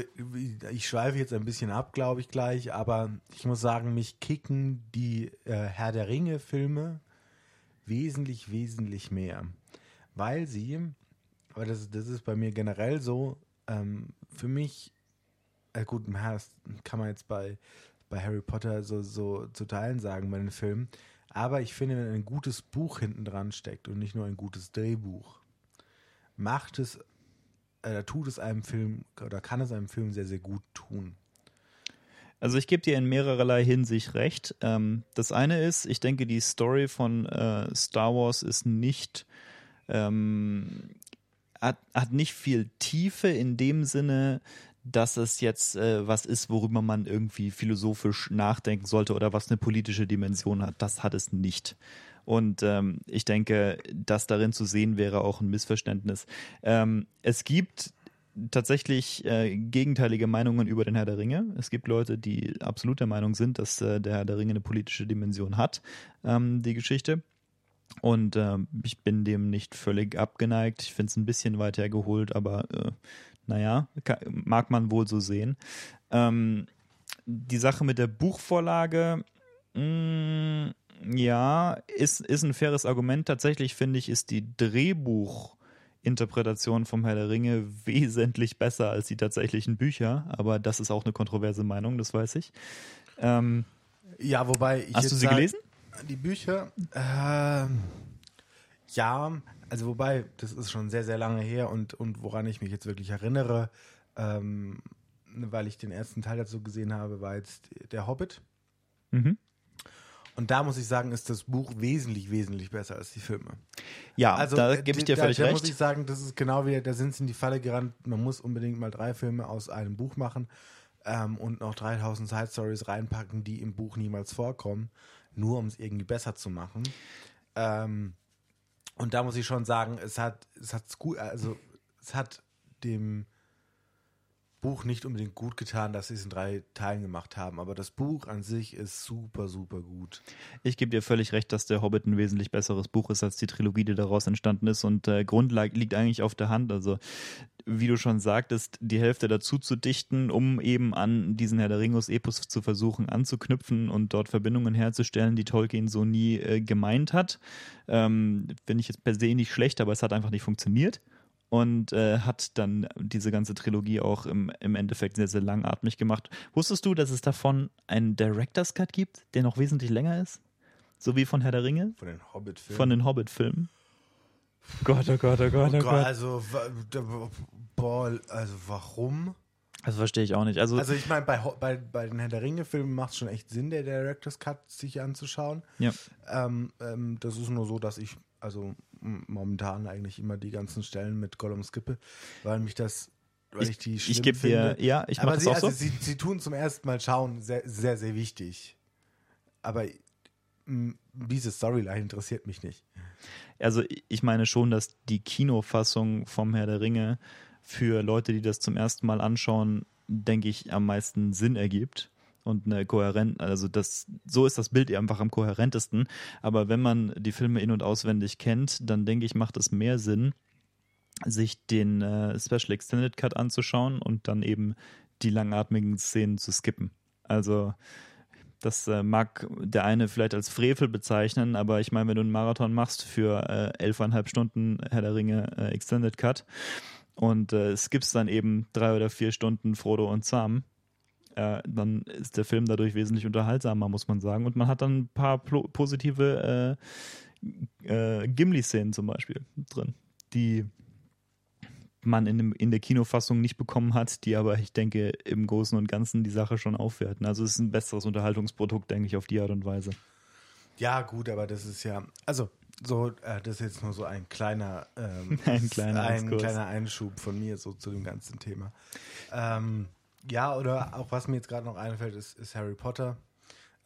ich schweife jetzt ein bisschen ab, glaube ich gleich, aber ich muss sagen, mich kicken die äh, Herr der Ringe Filme wesentlich, wesentlich mehr, weil sie, aber das, das ist bei mir generell so, ähm, für mich, äh, gut, das kann man jetzt bei, bei Harry Potter so, so zu Teilen sagen bei den Filmen, aber ich finde, wenn ein gutes Buch hinten dran steckt und nicht nur ein gutes Drehbuch, macht es, äh, tut es einem Film oder kann es einem Film sehr, sehr gut tun. Also ich gebe dir in mehrererlei Hinsicht recht. Ähm, das eine ist, ich denke, die Story von äh, Star Wars ist nicht ähm, hat, hat nicht viel Tiefe in dem Sinne, dass es jetzt äh, was ist, worüber man irgendwie philosophisch nachdenken sollte oder was eine politische Dimension hat. Das hat es nicht. Und ähm, ich denke, das darin zu sehen wäre auch ein Missverständnis. Ähm, es gibt tatsächlich äh, gegenteilige Meinungen über den Herr der Ringe. Es gibt Leute, die absolut der Meinung sind, dass äh, der Herr der Ringe eine politische Dimension hat, ähm, die Geschichte. Und äh, ich bin dem nicht völlig abgeneigt. Ich finde es ein bisschen weit hergeholt, aber äh, naja, mag man wohl so sehen. Ähm, die Sache mit der Buchvorlage, mh, mm, ja, ist, ist ein faires Argument. Tatsächlich finde ich, ist die Drehbuchinterpretation vom Herr der Ringe wesentlich besser als die tatsächlichen Bücher. Aber das ist auch eine kontroverse Meinung, das weiß ich. Ähm, ja, wobei ich. Hast du sie gelesen? Die Bücher, äh, ja, also wobei, das ist schon sehr, sehr lange her und, und woran ich mich jetzt wirklich erinnere, ähm, weil ich den ersten Teil dazu gesehen habe, war jetzt der Hobbit. Mhm. Und da muss ich sagen, ist das Buch wesentlich, wesentlich besser als die Filme. Ja, also da gebe ich dir völlig da, da recht. Da muss ich sagen, das ist genau wie, da sind sie in die Falle gerannt. Man muss unbedingt mal drei Filme aus einem Buch machen ähm, und noch 3000 Side Stories reinpacken, die im Buch niemals vorkommen nur um es irgendwie besser zu machen. Ähm, und da muss ich schon sagen, es hat, es hat gut, also es hat dem Buch nicht unbedingt gut getan, dass sie es in drei Teilen gemacht haben, aber das Buch an sich ist super, super gut. Ich gebe dir völlig recht, dass der Hobbit ein wesentlich besseres Buch ist als die Trilogie, die daraus entstanden ist und äh, Grundlage liegt eigentlich auf der Hand. Also wie du schon sagtest, die Hälfte dazu zu dichten, um eben an diesen Herr der Ringus Epos zu versuchen anzuknüpfen und dort Verbindungen herzustellen, die Tolkien so nie äh, gemeint hat. Ähm, Finde ich jetzt per se nicht schlecht, aber es hat einfach nicht funktioniert und äh, hat dann diese ganze Trilogie auch im, im Endeffekt sehr, sehr langatmig gemacht. Wusstest du, dass es davon einen Director's Cut gibt, der noch wesentlich länger ist? So wie von Herr der Ringe? Von den Hobbit-Filmen. Von den Hobbit-Filmen. Gott, oh Gott, oh Gott, oh, oh Gott. Also, boah, also warum? Das verstehe ich auch nicht. Also, also ich meine, bei, bei, bei den Herr der Ringe-Filmen macht es schon echt Sinn, der Director's Cut sich anzuschauen. Ja. Ähm, ähm, das ist nur so, dass ich also momentan eigentlich immer die ganzen Stellen mit Gollum skippe, weil mich das weil ich, ich die schlimm ich gebe dir ja ich mache das auch also so. sie, sie tun zum ersten Mal schauen sehr sehr sehr wichtig. Aber diese Storyline interessiert mich nicht. Also ich meine schon dass die Kinofassung vom Herr der Ringe für Leute die das zum ersten Mal anschauen denke ich am meisten Sinn ergibt und eine kohärent, also das, so ist das Bild einfach am kohärentesten. Aber wenn man die Filme in- und auswendig kennt, dann denke ich, macht es mehr Sinn, sich den äh, Special Extended Cut anzuschauen und dann eben die langatmigen Szenen zu skippen. Also das äh, mag der eine vielleicht als Frevel bezeichnen, aber ich meine, wenn du einen Marathon machst für äh, elfeinhalb Stunden Herr der Ringe äh, Extended Cut und äh, skippst dann eben drei oder vier Stunden Frodo und Sam, äh, dann ist der Film dadurch wesentlich unterhaltsamer, muss man sagen. Und man hat dann ein paar positive äh, äh, Gimli-Szenen zum Beispiel drin, die man in, dem, in der Kinofassung nicht bekommen hat, die aber, ich denke, im Großen und Ganzen die Sache schon aufwerten. Also es ist ein besseres Unterhaltungsprodukt, denke ich, auf die Art und Weise. Ja, gut, aber das ist ja, also so, äh, das ist jetzt nur so ein kleiner, ähm, [laughs] ein, kleiner, ein kleiner Einschub von mir so zu dem ganzen Thema. Ähm, ja, oder auch was mir jetzt gerade noch einfällt, ist, ist Harry Potter.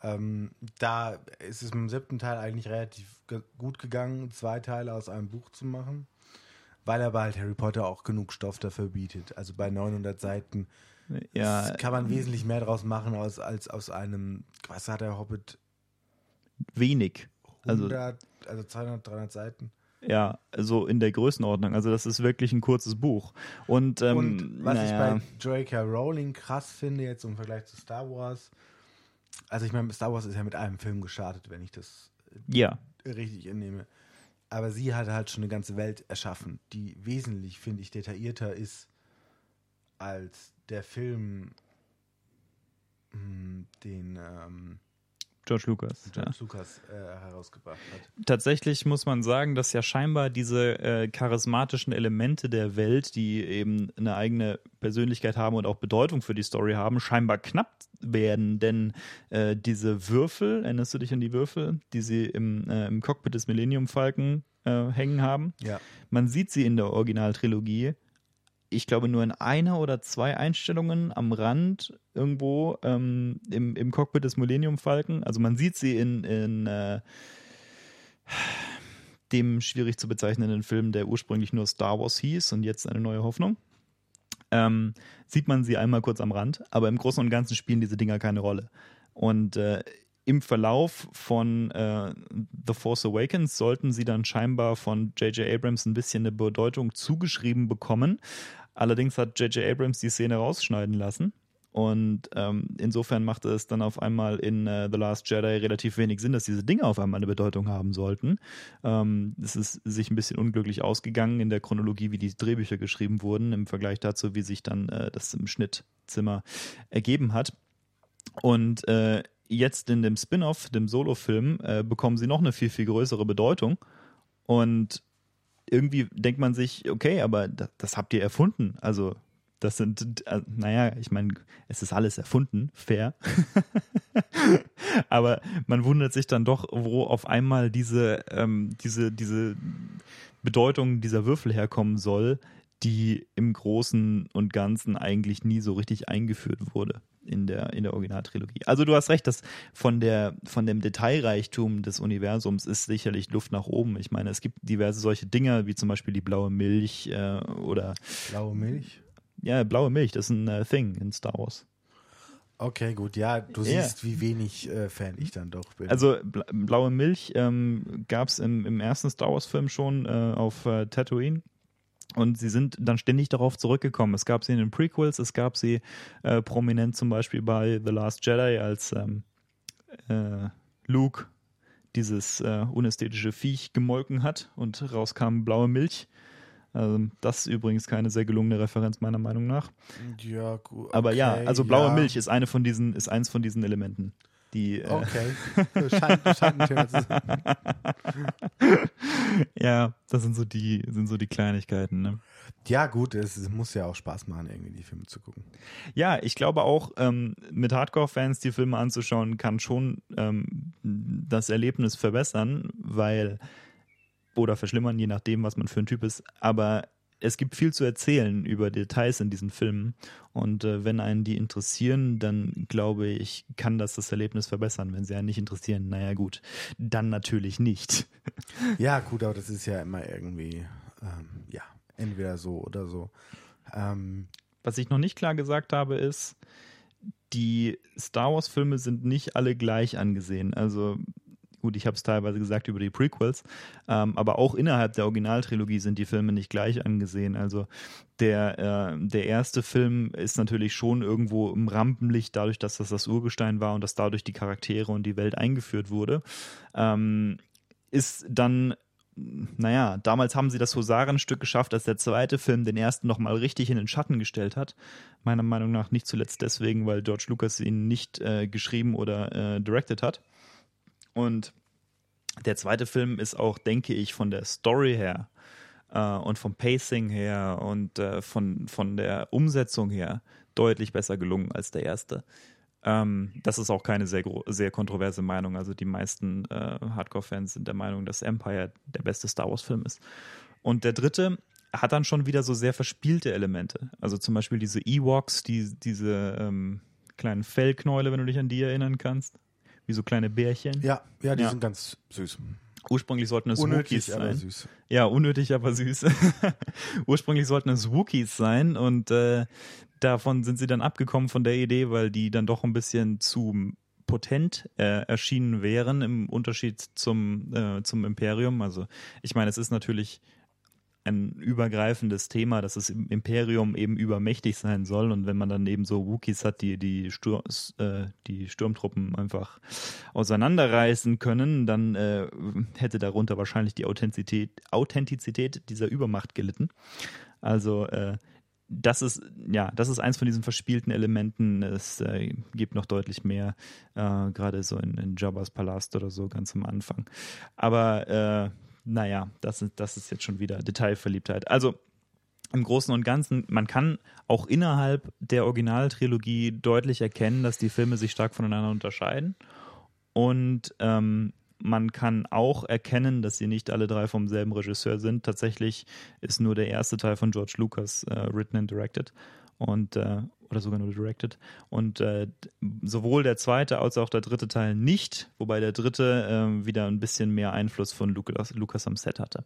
Ähm, da ist es im siebten Teil eigentlich relativ ge gut gegangen, zwei Teile aus einem Buch zu machen, weil aber halt Harry Potter auch genug Stoff dafür bietet. Also bei 900 Seiten ja, kann man wesentlich mehr draus machen als, als aus einem, was hat der Hobbit? Wenig. 100, also, also 200, 300 Seiten. Ja, so in der Größenordnung. Also das ist wirklich ein kurzes Buch. Und, ähm, und was naja. ich bei J.K. Rowling krass finde jetzt im Vergleich zu Star Wars, also ich meine, Star Wars ist ja mit einem Film gestartet, wenn ich das ja. richtig entnehme. Aber sie hat halt schon eine ganze Welt erschaffen, die wesentlich, finde ich, detaillierter ist als der Film, hm, den, ähm, George Lucas. George ja. Lucas äh, herausgebracht hat. Tatsächlich muss man sagen, dass ja scheinbar diese äh, charismatischen Elemente der Welt, die eben eine eigene Persönlichkeit haben und auch Bedeutung für die Story haben, scheinbar knapp werden. Denn äh, diese Würfel, erinnerst du dich an die Würfel, die sie im, äh, im Cockpit des Millennium Falcon äh, hängen haben? Ja. Man sieht sie in der Originaltrilogie ich glaube, nur in einer oder zwei Einstellungen am Rand irgendwo ähm, im, im Cockpit des Millennium Falcon. Also man sieht sie in, in äh, dem schwierig zu bezeichnenden Film, der ursprünglich nur Star Wars hieß und jetzt eine neue Hoffnung. Ähm, sieht man sie einmal kurz am Rand, aber im Großen und Ganzen spielen diese Dinger keine Rolle. Und äh, im Verlauf von äh, The Force Awakens sollten sie dann scheinbar von J.J. Abrams ein bisschen eine Bedeutung zugeschrieben bekommen. Allerdings hat J.J. Abrams die Szene rausschneiden lassen. Und ähm, insofern machte es dann auf einmal in äh, The Last Jedi relativ wenig Sinn, dass diese Dinge auf einmal eine Bedeutung haben sollten. Ähm, es ist sich ein bisschen unglücklich ausgegangen in der Chronologie, wie die Drehbücher geschrieben wurden, im Vergleich dazu, wie sich dann äh, das im Schnittzimmer ergeben hat. Und äh, jetzt in dem Spin-off, dem Solo-Film, äh, bekommen sie noch eine viel, viel größere Bedeutung. Und irgendwie denkt man sich, okay, aber das, das habt ihr erfunden. Also das sind, äh, naja, ich meine, es ist alles erfunden, fair. [laughs] Aber man wundert sich dann doch, wo auf einmal diese, ähm, diese, diese Bedeutung dieser Würfel herkommen soll, die im Großen und Ganzen eigentlich nie so richtig eingeführt wurde in der, in der Originaltrilogie. Also du hast recht, dass von der, von dem Detailreichtum des Universums ist sicherlich Luft nach oben. Ich meine, es gibt diverse solche Dinge, wie zum Beispiel die blaue Milch äh, oder. Blaue Milch? Ja, blaue Milch, das ist ein äh, Thing in Star Wars. Okay, gut, ja, du yeah. siehst, wie wenig äh, Fan ich dann doch bin. Also bla blaue Milch ähm, gab es im, im ersten Star Wars-Film schon äh, auf äh, Tatooine. Und sie sind dann ständig darauf zurückgekommen. Es gab sie in den Prequels, es gab sie äh, prominent zum Beispiel bei The Last Jedi, als ähm, äh, Luke dieses äh, unästhetische Viech gemolken hat und rauskam blaue Milch. Also das ist übrigens keine sehr gelungene Referenz meiner Meinung nach. Ja, gut. Okay, Aber ja, also blaue ja. Milch ist eine von diesen, ist eins von diesen Elementen. Die, äh, okay. scheint, [laughs] scheint ein Thema zu sein. [laughs] ja, das sind so die, sind so die Kleinigkeiten, ne? Ja, gut, es, es, muss ja auch Spaß machen, irgendwie die Filme zu gucken. Ja, ich glaube auch, ähm, mit Hardcore-Fans die Filme anzuschauen, kann schon ähm, das Erlebnis verbessern, weil oder verschlimmern, je nachdem, was man für ein Typ ist. Aber es gibt viel zu erzählen über Details in diesen Filmen. Und äh, wenn einen die interessieren, dann glaube ich, kann das das Erlebnis verbessern. Wenn sie einen nicht interessieren, naja gut, dann natürlich nicht. [laughs] Ja, gut, aber das ist ja immer irgendwie, ähm, ja, entweder so oder so. Ähm, Was ich noch nicht klar gesagt habe, ist, die Star Wars-Filme sind nicht alle gleich angesehen. Also gut, ich habe es teilweise gesagt über die Prequels, ähm, aber auch innerhalb der Originaltrilogie sind die Filme nicht gleich angesehen. Also der, äh, der erste Film ist natürlich schon irgendwo im Rampenlicht, dadurch, dass das das Urgestein war und dass dadurch die Charaktere und die Welt eingeführt wurde. Ähm, ist dann naja, damals haben sie das Husarenstück geschafft, als der zweite Film den ersten nochmal richtig in den Schatten gestellt hat. Meiner Meinung nach nicht zuletzt deswegen, weil George Lucas ihn nicht äh, geschrieben oder äh, directed hat. Und der zweite Film ist auch, denke ich, von der Story her äh, und vom Pacing her und äh, von, von der Umsetzung her deutlich besser gelungen als der erste. Ähm, das ist auch keine sehr, sehr kontroverse Meinung. Also die meisten äh, Hardcore-Fans sind der Meinung, dass Empire der beste Star Wars-Film ist. Und der dritte hat dann schon wieder so sehr verspielte Elemente. Also zum Beispiel diese Ewoks, die, diese ähm, kleinen Fellknäule, wenn du dich an die erinnern kannst wie so kleine Bärchen. Ja, ja, die ja. sind ganz süß. Ursprünglich sollten es unnötig, Wookies sein. Ja, unnötig, aber süß. [laughs] Ursprünglich sollten es Wookies sein und äh, davon sind sie dann abgekommen von der Idee, weil die dann doch ein bisschen zu potent äh, erschienen wären im Unterschied zum, äh, zum Imperium. Also ich meine, es ist natürlich ein übergreifendes Thema, dass im Imperium eben übermächtig sein soll und wenn man dann eben so Wookies hat, die die, Stur äh, die Sturmtruppen einfach auseinanderreißen können, dann äh, hätte darunter wahrscheinlich die Authentizität, Authentizität dieser Übermacht gelitten. Also äh, das ist, ja, das ist eins von diesen verspielten Elementen. Es äh, gibt noch deutlich mehr, äh, gerade so in, in Jabba's Palast oder so ganz am Anfang. Aber äh, naja, das ist, das ist jetzt schon wieder Detailverliebtheit. Also im Großen und Ganzen, man kann auch innerhalb der Originaltrilogie deutlich erkennen, dass die Filme sich stark voneinander unterscheiden. Und ähm, man kann auch erkennen, dass sie nicht alle drei vom selben Regisseur sind. Tatsächlich ist nur der erste Teil von George Lucas äh, written and directed und äh, oder sogar nur directed und äh, sowohl der zweite als auch der dritte Teil nicht, wobei der dritte äh, wieder ein bisschen mehr Einfluss von Lucas, Lucas am Set hatte.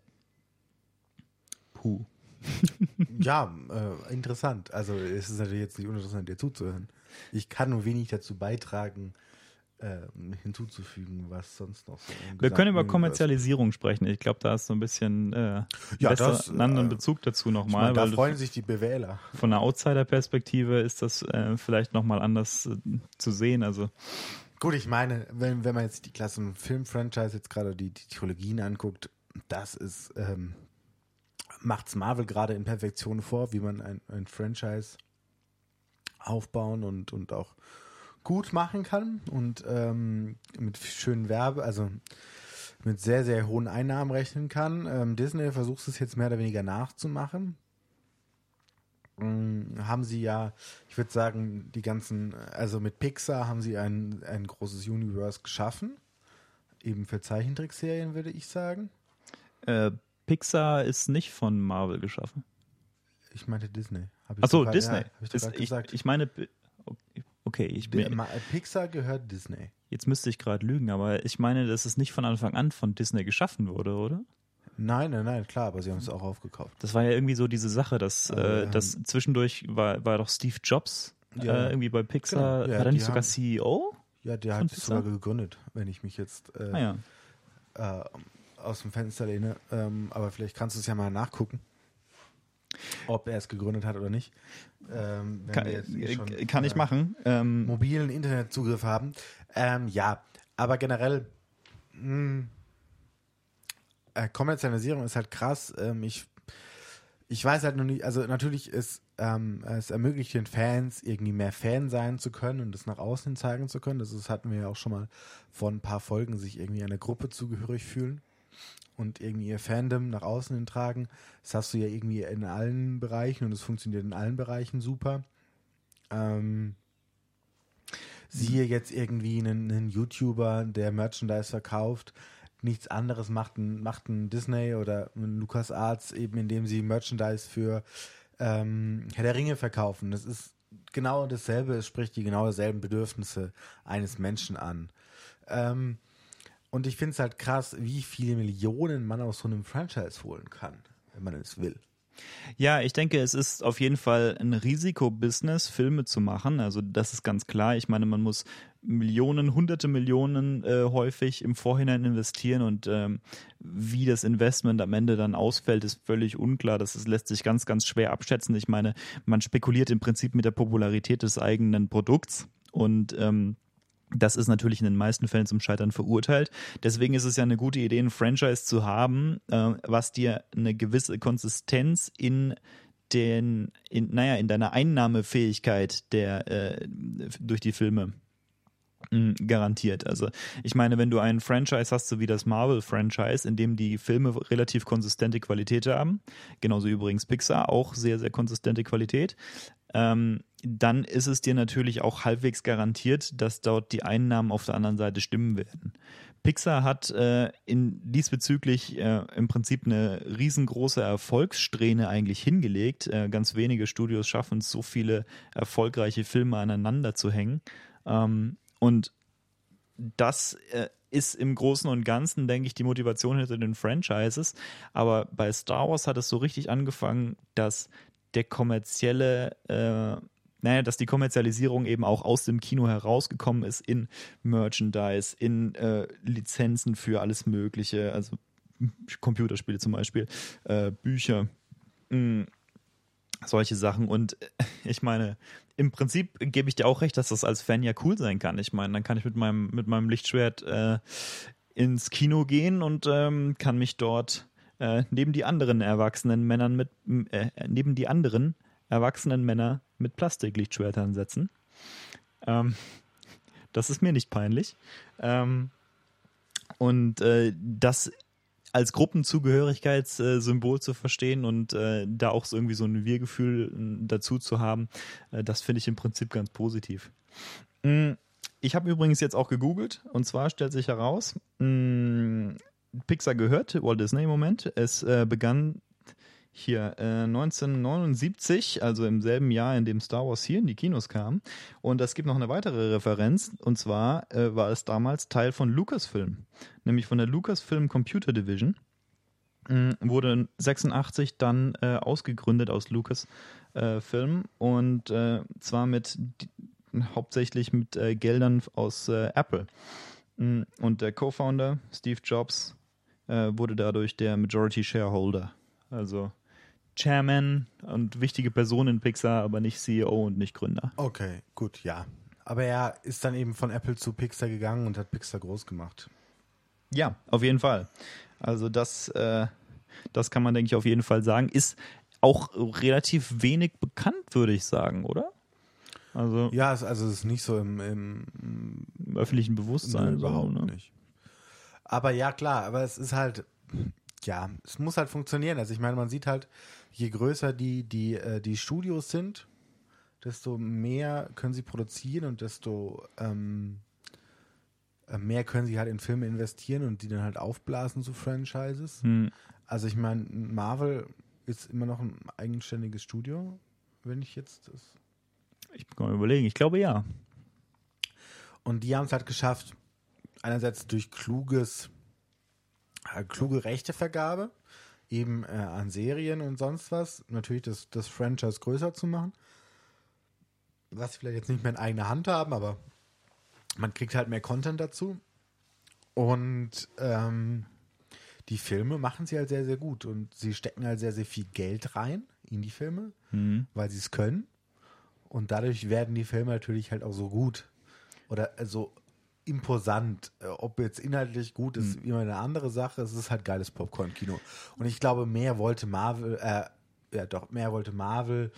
Puh. [laughs] ja, äh, interessant. Also es ist natürlich jetzt nicht uninteressant, dir zuzuhören. Ich kann nur wenig dazu beitragen, hinzuzufügen, was sonst noch so. Wir können über Kommerzialisierung sprechen. Ich glaube, da ist so ein bisschen äh, ja, besser, das, einen anderen äh, Bezug dazu nochmal. Da freuen sich die Bewähler. Von einer Outsider-Perspektive ist das äh, vielleicht nochmal anders äh, zu sehen. Also Gut, ich meine, wenn, wenn man jetzt die klassen Film-Franchise jetzt gerade die, die Trilogien anguckt, das ist, ähm, macht's Marvel gerade in Perfektion vor, wie man ein, ein Franchise aufbauen und, und auch gut machen kann und ähm, mit schönen Werbe, also mit sehr, sehr hohen Einnahmen rechnen kann. Ähm, Disney versucht es jetzt mehr oder weniger nachzumachen. Ähm, haben sie ja, ich würde sagen, die ganzen, also mit Pixar haben sie ein, ein großes Universe geschaffen. Eben für Zeichentrickserien, würde ich sagen. Äh, Pixar ist nicht von Marvel geschaffen. Ich meinte Disney. Achso, Disney. Ja, ich, ich, ich, meine, Okay, ich bin. Pixar gehört Disney. Jetzt müsste ich gerade lügen, aber ich meine, dass es nicht von Anfang an von Disney geschaffen wurde, oder? Nein, nein, nein, klar, aber sie haben es auch aufgekauft. Das war ja irgendwie so diese Sache, dass, äh, äh, das zwischendurch war, war doch Steve Jobs ja. äh, irgendwie bei Pixar. Genau. Ja, war er nicht sogar haben, CEO? Ja, der hat es sogar gegründet, wenn ich mich jetzt äh, ah, ja. Äh, aus dem Fenster lehne. Ähm, aber vielleicht kannst du es ja mal nachgucken. Ob er es gegründet hat oder nicht. Ähm, kann, eh schon, kann ich äh, machen. Ähm, mobilen Internetzugriff haben. Ähm, ja, aber generell mh, hm, äh, Kommerzialisierung ist halt krass. Ähm, ich, ich weiß halt noch nicht, also natürlich ist ähm, es ermöglicht den Fans irgendwie mehr Fan sein zu können und das nach außen zeigen zu können. Das ist, hatten wir ja auch schon mal vor ein paar Folgen, sich irgendwie einer Gruppe zugehörig fühlen und irgendwie ihr Fandom nach außen hin tragen. Das hast du ja irgendwie in allen Bereichen und es funktioniert in allen Bereichen super. Ähm, siehe jetzt irgendwie einen, einen, YouTuber, der Merchandise verkauft, nichts anderes macht ein, macht ein Disney oder ein Lucas Arts eben, indem sie Merchandise für ähm, Herr der Ringe verkaufen. Das ist genau dasselbe, es spricht die genau dieselben Bedürfnisse eines Menschen an. Ähm, und ich finde es halt krass, wie viele Millionen man aus so einem Franchise holen kann, wenn man es will. Ja, ich denke, es ist auf jeden Fall ein Risikobusiness, Filme zu machen. Also das ist ganz klar. Ich meine, man muss Millionen, hunderte Millionen äh, häufig im Vorhinein investieren und ähm, wie das Investment am Ende dann ausfällt, ist völlig unklar. Das ist, lässt sich ganz, ganz schwer abschätzen. Ich meine, man spekuliert im Prinzip mit der Popularität des eigenen Produkts und ähm, das ist natürlich in den meisten Fällen zum Scheitern verurteilt. Deswegen ist es ja eine gute Idee, ein Franchise zu haben, äh, was dir eine gewisse Konsistenz in den, in, naja, in deiner Einnahmefähigkeit der, äh, durch die Filme mm, garantiert. Also ich meine, wenn du einen Franchise hast, so wie das Marvel-Franchise, in dem die Filme relativ konsistente Qualität haben, genauso übrigens Pixar, auch sehr, sehr konsistente Qualität, ähm, dann ist es dir natürlich auch halbwegs garantiert, dass dort die Einnahmen auf der anderen Seite stimmen werden. Pixar hat äh, in diesbezüglich äh, im Prinzip eine riesengroße Erfolgssträhne eigentlich hingelegt. Äh, ganz wenige Studios schaffen es, so viele erfolgreiche Filme aneinander zu hängen. Ähm, und das äh, ist im Großen und Ganzen, denke ich, die Motivation hinter den Franchises. Aber bei Star Wars hat es so richtig angefangen, dass der kommerzielle äh, naja, dass die Kommerzialisierung eben auch aus dem Kino herausgekommen ist in Merchandise, in äh, Lizenzen für alles Mögliche, also Computerspiele zum Beispiel, äh, Bücher, mh, mm, solche Sachen. Und äh, ich meine, im Prinzip gebe ich dir auch recht, dass das als Fan ja cool sein kann. Ich meine, dann kann ich mit meinem, mit meinem Lichtschwert äh, ins Kino gehen und ähm, kann mich dort äh, neben die anderen erwachsenen Männern mit, äh, neben die anderen erwachsenen Männer mit Plastiklichtschwertern setzen. Ähm, das ist mir nicht peinlich. Ähm, und äh, das als Gruppenzugehörigkeitssymbol zu verstehen und äh, da auch so irgendwie so ein Wir-Gefühl äh, dazu zu haben, äh, das finde ich im Prinzip ganz positiv. Mm, ich habe übrigens jetzt auch gegoogelt und zwar stellt sich heraus, mh, mm, Pixar gehört Walt Disney im Moment. Es äh, begann hier äh, 1979, also im selben Jahr, in dem Star Wars hier in die Kinos kam. Und es gibt noch eine weitere Referenz, und zwar äh, war es damals Teil von Lucasfilm, nämlich von der Lucasfilm Computer Division. Äh, wurde 86 dann äh, ausgegründet aus Lucasfilm und äh, zwar mit hauptsächlich mit äh, Geldern aus Apple. Mm, und der Co-Founder Steve Jobs wurde dadurch der Majority Shareholder. Also Chairman und wichtige Person in Pixar, aber nicht CEO und nicht Gründer. Okay, gut, ja. Aber er ist dann eben von Apple zu Pixar gegangen und hat Pixar groß gemacht. Ja, auf jeden Fall. Also das, äh, das kann man, denke ich, auf jeden Fall sagen. Ist auch relativ wenig bekannt, würde ich sagen, oder? Also ja, es, also es ist nicht so im, im, im öffentlichen Bewusstsein. Überhaupt so, ne? nicht. Aber ja, klar, aber es ist halt, ja, es muss halt funktionieren. Also ich meine, man sieht halt, je größer die, die, äh, die Studios sind, desto mehr können sie produzieren und desto ähm, äh, mehr können sie halt in Filme investieren und die dann halt aufblasen zu Franchises. Hm. Also ich meine, Marvel ist immer noch ein eigenständiges Studio, wenn ich jetzt das. Ich kann mal überlegen, ich glaube ja. Und die haben es halt geschafft, einerseits durch kluges, kluge Rechtevergabe, eben äh, an Serien und sonst was, natürlich das, das Franchise größer zu machen. Was sie vielleicht jetzt nicht mehr in eigener Hand haben, aber man kriegt halt mehr Content dazu. Und ähm, die Filme machen sie halt sehr, sehr gut. Und sie stecken halt sehr, sehr viel Geld rein in die Filme, mhm. weil sie es können. Und dadurch werden die Filme natürlich halt auch so gut. Oder so imposant. Äh, ob jetzt inhaltlich gut ist, mhm. immer eine andere Sache. Es ist halt geiles Popcorn-Kino. Und ich glaube, mehr wollte Marvel, äh, ja doch, mehr wollte Marvel,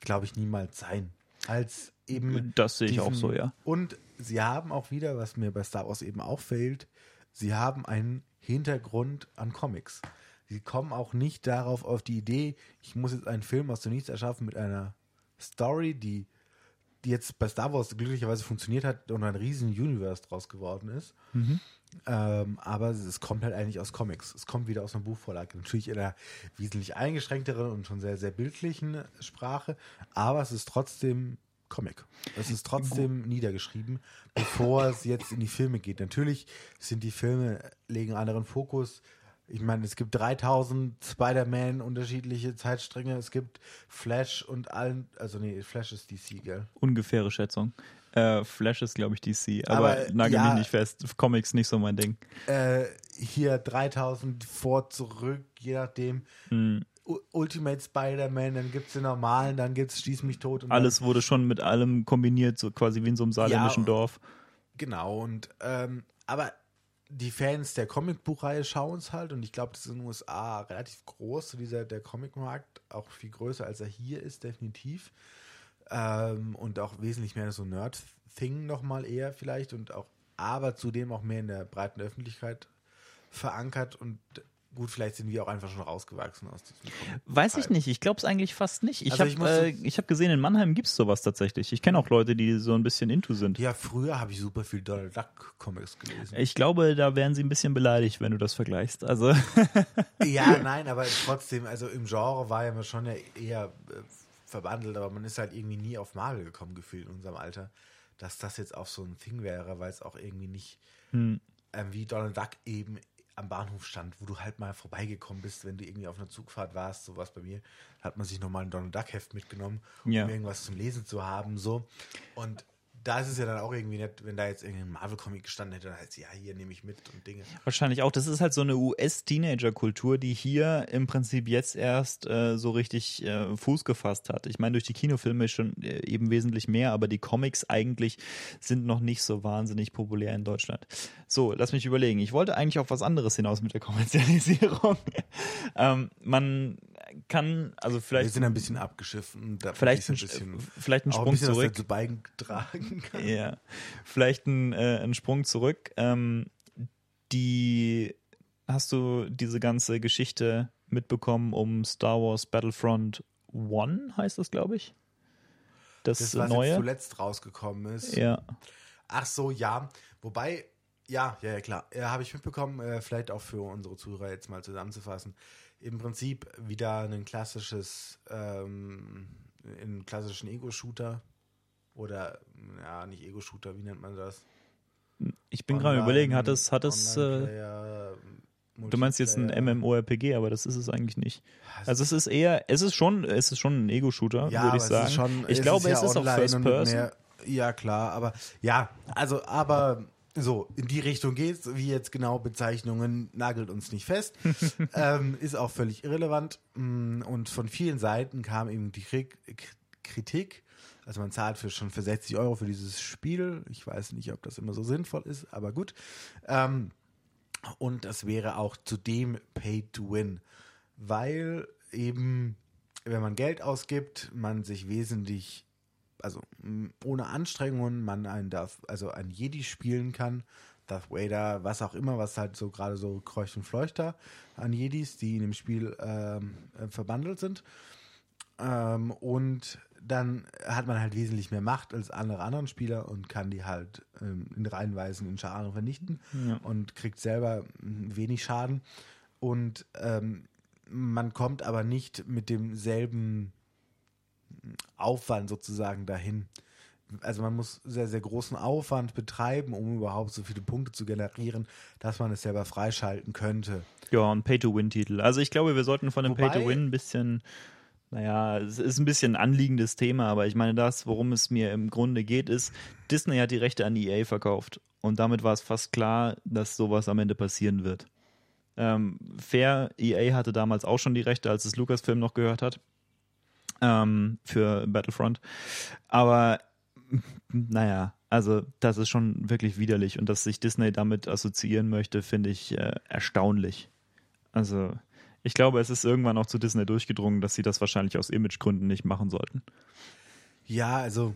glaube ich, niemals sein. Als eben. Das sehe ich diesen, auch so, ja. Und sie haben auch wieder, was mir bei Star Wars eben auch fehlt, sie haben einen Hintergrund an Comics. Sie kommen auch nicht darauf auf die Idee, ich muss jetzt einen Film aus dem Nichts erschaffen mit einer Story, die die jetzt bei Star Wars glücklicherweise funktioniert hat und ein riesen Universe draus geworden ist. Mhm. Ähm, aber es kommt halt eigentlich aus Comics. Es kommt wieder aus einer Buchvorlage. Natürlich in einer wesentlich eingeschränkteren und schon sehr, sehr bildlichen Sprache, aber es ist trotzdem Comic. Es ist trotzdem niedergeschrieben, bevor es jetzt in die Filme geht. Natürlich sind die Filme, legen einen anderen Fokus, ich meine, es gibt 3000 Spider-Man unterschiedliche Zeitstränge. Es gibt Flash und allen, also nee, Flash ist DC, gell? Ungefähre Schätzung. Äh, Flash ist, glaube ich, DC, aber, aber nagel ja, mich nicht fest. Comics nicht so mein Ding. Äh, hier 3000 vor, zurück, je nachdem. Hm. Ultimate Spider-Man, dann gibt es den normalen, dann gibt es Schieß mich tot. Alles wurde schon mit allem kombiniert, so quasi wie in so einem saarländischen ja, Dorf. Genau, und ähm, aber die Fans der Comicbuchreihe schauen es halt und ich glaube, das ist in den USA relativ groß, so dieser der Comicmarkt, auch viel größer als er hier ist, definitiv. Ähm, und auch wesentlich mehr so Nerd-Thing nochmal eher vielleicht und auch, aber zudem auch mehr in der breiten Öffentlichkeit verankert und Gut, vielleicht sind wir auch einfach schon rausgewachsen aus diesem Weiß ich nicht. Ich glaube es eigentlich fast nicht. Ich also habe äh, hab gesehen, in Mannheim gibt es sowas tatsächlich. Ich kenne auch Leute, die so ein bisschen into sind. Ja, früher habe ich super viel Donald Duck Comics gelesen. Ich glaube, da wären sie ein bisschen beleidigt, wenn du das vergleichst. Also [laughs] ja, [laughs] nein, aber trotzdem, also im Genre war ja schon eher äh, verbandelt, aber man ist halt irgendwie nie auf Marvel gekommen, gefühlt in unserem Alter, dass das jetzt auch so ein Ding wäre, weil es auch irgendwie nicht hm. ähm, wie Donald Duck eben am Bahnhof stand, wo du halt mal vorbeigekommen bist, wenn du irgendwie auf einer Zugfahrt warst, sowas bei mir, hat man sich nochmal ein Donald Duck Heft mitgenommen, um ja. irgendwas zum Lesen zu haben, so. Und da ist es ja dann auch irgendwie nett, wenn da jetzt irgendein Marvel-Comic gestanden hätte, dann heißt ja, hier nehme ich mit und Dinge. Wahrscheinlich auch. Das ist halt so eine US-Teenager-Kultur, die hier im Prinzip jetzt erst äh, so richtig äh, Fuß gefasst hat. Ich meine, durch die Kinofilme schon äh, eben wesentlich mehr, aber die Comics eigentlich sind noch nicht so wahnsinnig populär in Deutschland. So, lass mich überlegen. Ich wollte eigentlich auf was anderes hinaus mit der Kommerzialisierung. [laughs] ähm, man kann, also vielleicht. Wir sind ein bisschen abgeschiffen. Vielleicht ein, bisschen, vielleicht ein Sprung ein bisschen, zurück. beigetragen kann. Ja, vielleicht ein, äh, ein Sprung zurück. Ähm, die hast du diese ganze Geschichte mitbekommen um Star Wars Battlefront One, heißt das, glaube ich. Das, das was neue. Jetzt zuletzt rausgekommen ist. Ja. Ach so, ja. Wobei, ja, ja, ja klar. Ja, Habe ich mitbekommen, äh, vielleicht auch für unsere Zuhörer jetzt mal zusammenzufassen. Im Prinzip wieder ein klassisches, ähm, einen klassischen Ego-Shooter. Oder, ja, nicht Ego-Shooter, wie nennt man das? Ich bin gerade überlegen, hat es, hat es, äh, Du meinst jetzt ein MMORPG, aber das ist es eigentlich nicht. Also es ist eher, es ist schon, es ist schon ein Ego-Shooter, ja, würde ich sagen. Schon, ich glaube, es ist, ja es ist auch First Person. Mehr, ja, klar, aber ja, also, aber so, in die Richtung geht's, wie jetzt genau Bezeichnungen, nagelt uns nicht fest. [laughs] ähm, ist auch völlig irrelevant. Mm, und von vielen Seiten kam eben die Kritik. Also man zahlt für, schon für 60 Euro für dieses Spiel. Ich weiß nicht, ob das immer so sinnvoll ist, aber gut. Ähm, und das wäre auch zudem Pay to Win, weil eben, wenn man Geld ausgibt, man sich wesentlich, also ohne Anstrengungen, man einen Darth, also ein Jedi spielen kann, Darth Vader, was auch immer, was halt so gerade so kreucht und fleuchter an Jedis, die in dem Spiel ähm, äh, verbandelt sind. Ähm, und dann hat man halt wesentlich mehr Macht als andere anderen Spieler und kann die halt ähm, in Reihenweisen in Scharen vernichten ja. und kriegt selber wenig Schaden. Und ähm, man kommt aber nicht mit demselben Aufwand sozusagen dahin. Also man muss sehr, sehr großen Aufwand betreiben, um überhaupt so viele Punkte zu generieren, dass man es selber freischalten könnte. Ja, ein Pay-to-Win-Titel. Also ich glaube, wir sollten von dem Pay-to-Win ein bisschen naja, es ist ein bisschen ein anliegendes Thema, aber ich meine, das, worum es mir im Grunde geht, ist, Disney hat die Rechte an EA verkauft. Und damit war es fast klar, dass sowas am Ende passieren wird. Ähm, fair, EA hatte damals auch schon die Rechte, als es Lucasfilm noch gehört hat. Ähm, für Battlefront. Aber naja, also das ist schon wirklich widerlich und dass sich Disney damit assoziieren möchte, finde ich äh, erstaunlich. Also ich glaube, es ist irgendwann auch zu Disney durchgedrungen, dass sie das wahrscheinlich aus Imagegründen nicht machen sollten. Ja, also,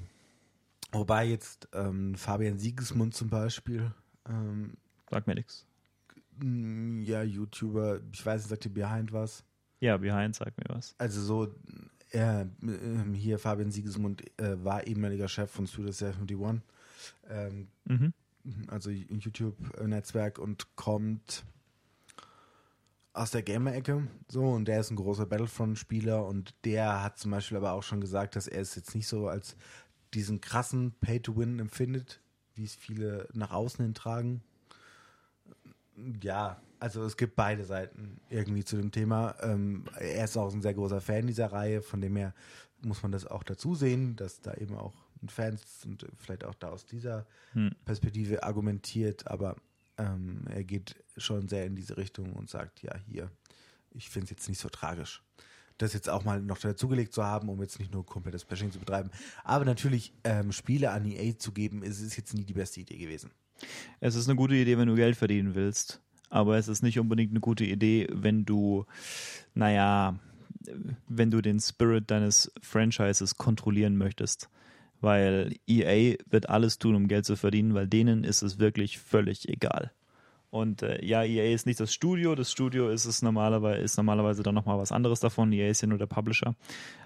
wobei jetzt ähm, Fabian Siegesmund zum Beispiel. Ähm, Sag mir nichts. Mm, ja, YouTuber, ich weiß nicht, sagt ihr Behind was? Ja, Behind sagt mir was. Also so, äh, hier Fabian Siegesmund äh, war ehemaliger Chef von Studio 71. Ähm, mhm. Also YouTube-Netzwerk und kommt aus der Gamer-Ecke, so, und der ist ein großer Battlefront-Spieler und der hat zum Beispiel aber auch schon gesagt, dass er es jetzt nicht so als diesen krassen Pay-to-Win empfindet, wie es viele nach außen hin tragen. Ja, also es gibt beide Seiten irgendwie zu dem Thema. Ähm, er ist auch ein sehr großer Fan dieser Reihe, von dem her muss man das auch dazu sehen, dass da eben auch Fans und vielleicht auch da aus dieser hm. Perspektive argumentiert, aber ähm, er geht schon sehr in diese Richtung und sagt, ja, hier, ich finde es jetzt nicht so tragisch. Das jetzt auch mal noch dazugelegt zu haben, um jetzt nicht nur komplettes Bashing zu betreiben. Aber natürlich, ähm, Spiele an EA zu geben, ist, ist jetzt nie die beste Idee gewesen. Es ist eine gute Idee, wenn du Geld verdienen willst. Aber es ist nicht unbedingt eine gute Idee, wenn du, naja, wenn du den Spirit deines Franchises kontrollieren möchtest weil EA wird alles tun, um Geld zu verdienen, weil denen ist es wirklich völlig egal. Und äh, ja, EA ist nicht das Studio, das Studio ist es normalerweise, ist normalerweise dann nochmal was anderes davon. EA ist ja nur der Publisher.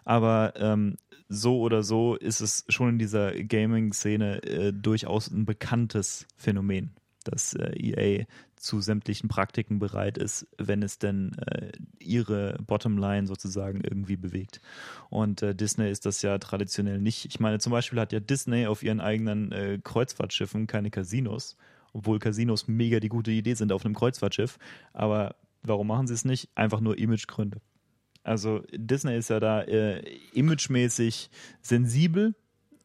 Aber ähm, so oder so ist es schon in dieser Gaming-Szene äh, durchaus ein bekanntes Phänomen, dass äh, EA zu sämtlichen Praktiken bereit ist, wenn es denn äh, ihre Bottomline sozusagen irgendwie bewegt. Und äh, Disney ist das ja traditionell nicht. Ich meine, zum Beispiel hat ja Disney auf ihren eigenen äh, Kreuzfahrtschiffen keine Casinos, obwohl Casinos mega die gute Idee sind auf einem Kreuzfahrtschiff. Aber warum machen sie es nicht? Einfach nur Imagegründe. Also Disney ist ja da äh, imagemäßig sensibel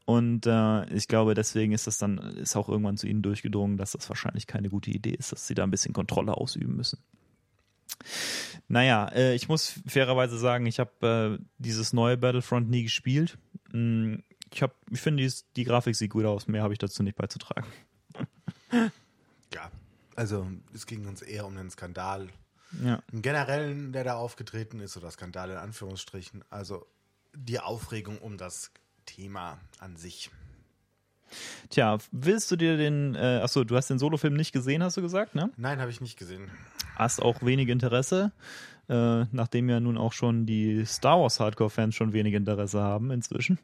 und äh, ich glaube, deswegen ist das dann, ist auch irgendwann zu ihnen durchgedrungen, dass das wahrscheinlich keine gute Idee ist, dass sie da ein bisschen Kontrolle ausüben müssen. Naja, äh, ich muss fairerweise sagen, ich habe äh, dieses neue Battlefront nie gespielt. Mm, ich, hab, ich finde, die, die Grafik sieht gut aus. Mehr habe ich dazu nicht beizutragen. Ja, also es ging uns eher um einen Skandal. Ja. Generell, der da aufgetreten ist, oder Skandal in Anführungsstrichen, also die Aufregung um das Thema an sich. Tja, willst du dir den, äh, achso, du hast den Solofilm nicht gesehen, hast du gesagt, ne? Nein, habe ich nicht gesehen. Hast auch wenig Interesse, äh, nachdem ja nun auch schon die Star Wars Hardcore-Fans schon wenig Interesse haben inzwischen.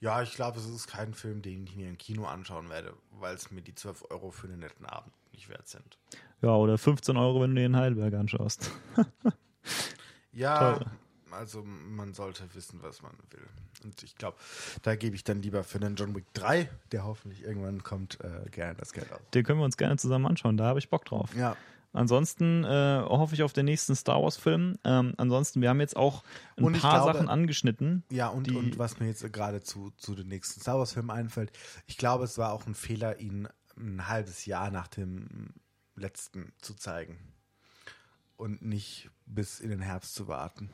Ja, ich glaube, es ist kein Film, den ich mir im Kino anschauen werde, weil es mir die 12 Euro für einen netten Abend nicht wert sind. Ja, oder 15 Euro, wenn du dir in Heidelberg anschaust. [laughs] ja, Toll. Also man sollte wissen, was man will. Und ich glaube, da gebe ich dann lieber für den John Wick 3, der hoffentlich irgendwann kommt, äh, gerne das Geld aus. Den können wir uns gerne zusammen anschauen, da habe ich Bock drauf. Ja. Ansonsten äh, hoffe ich auf den nächsten Star Wars-Film. Ähm, ansonsten, wir haben jetzt auch ein paar glaube, Sachen angeschnitten. Ja, und, und was mir jetzt gerade zu, zu den nächsten Star Wars-Filmen einfällt, ich glaube, es war auch ein Fehler, ihn ein halbes Jahr nach dem letzten zu zeigen. Und nicht bis in den Herbst zu warten.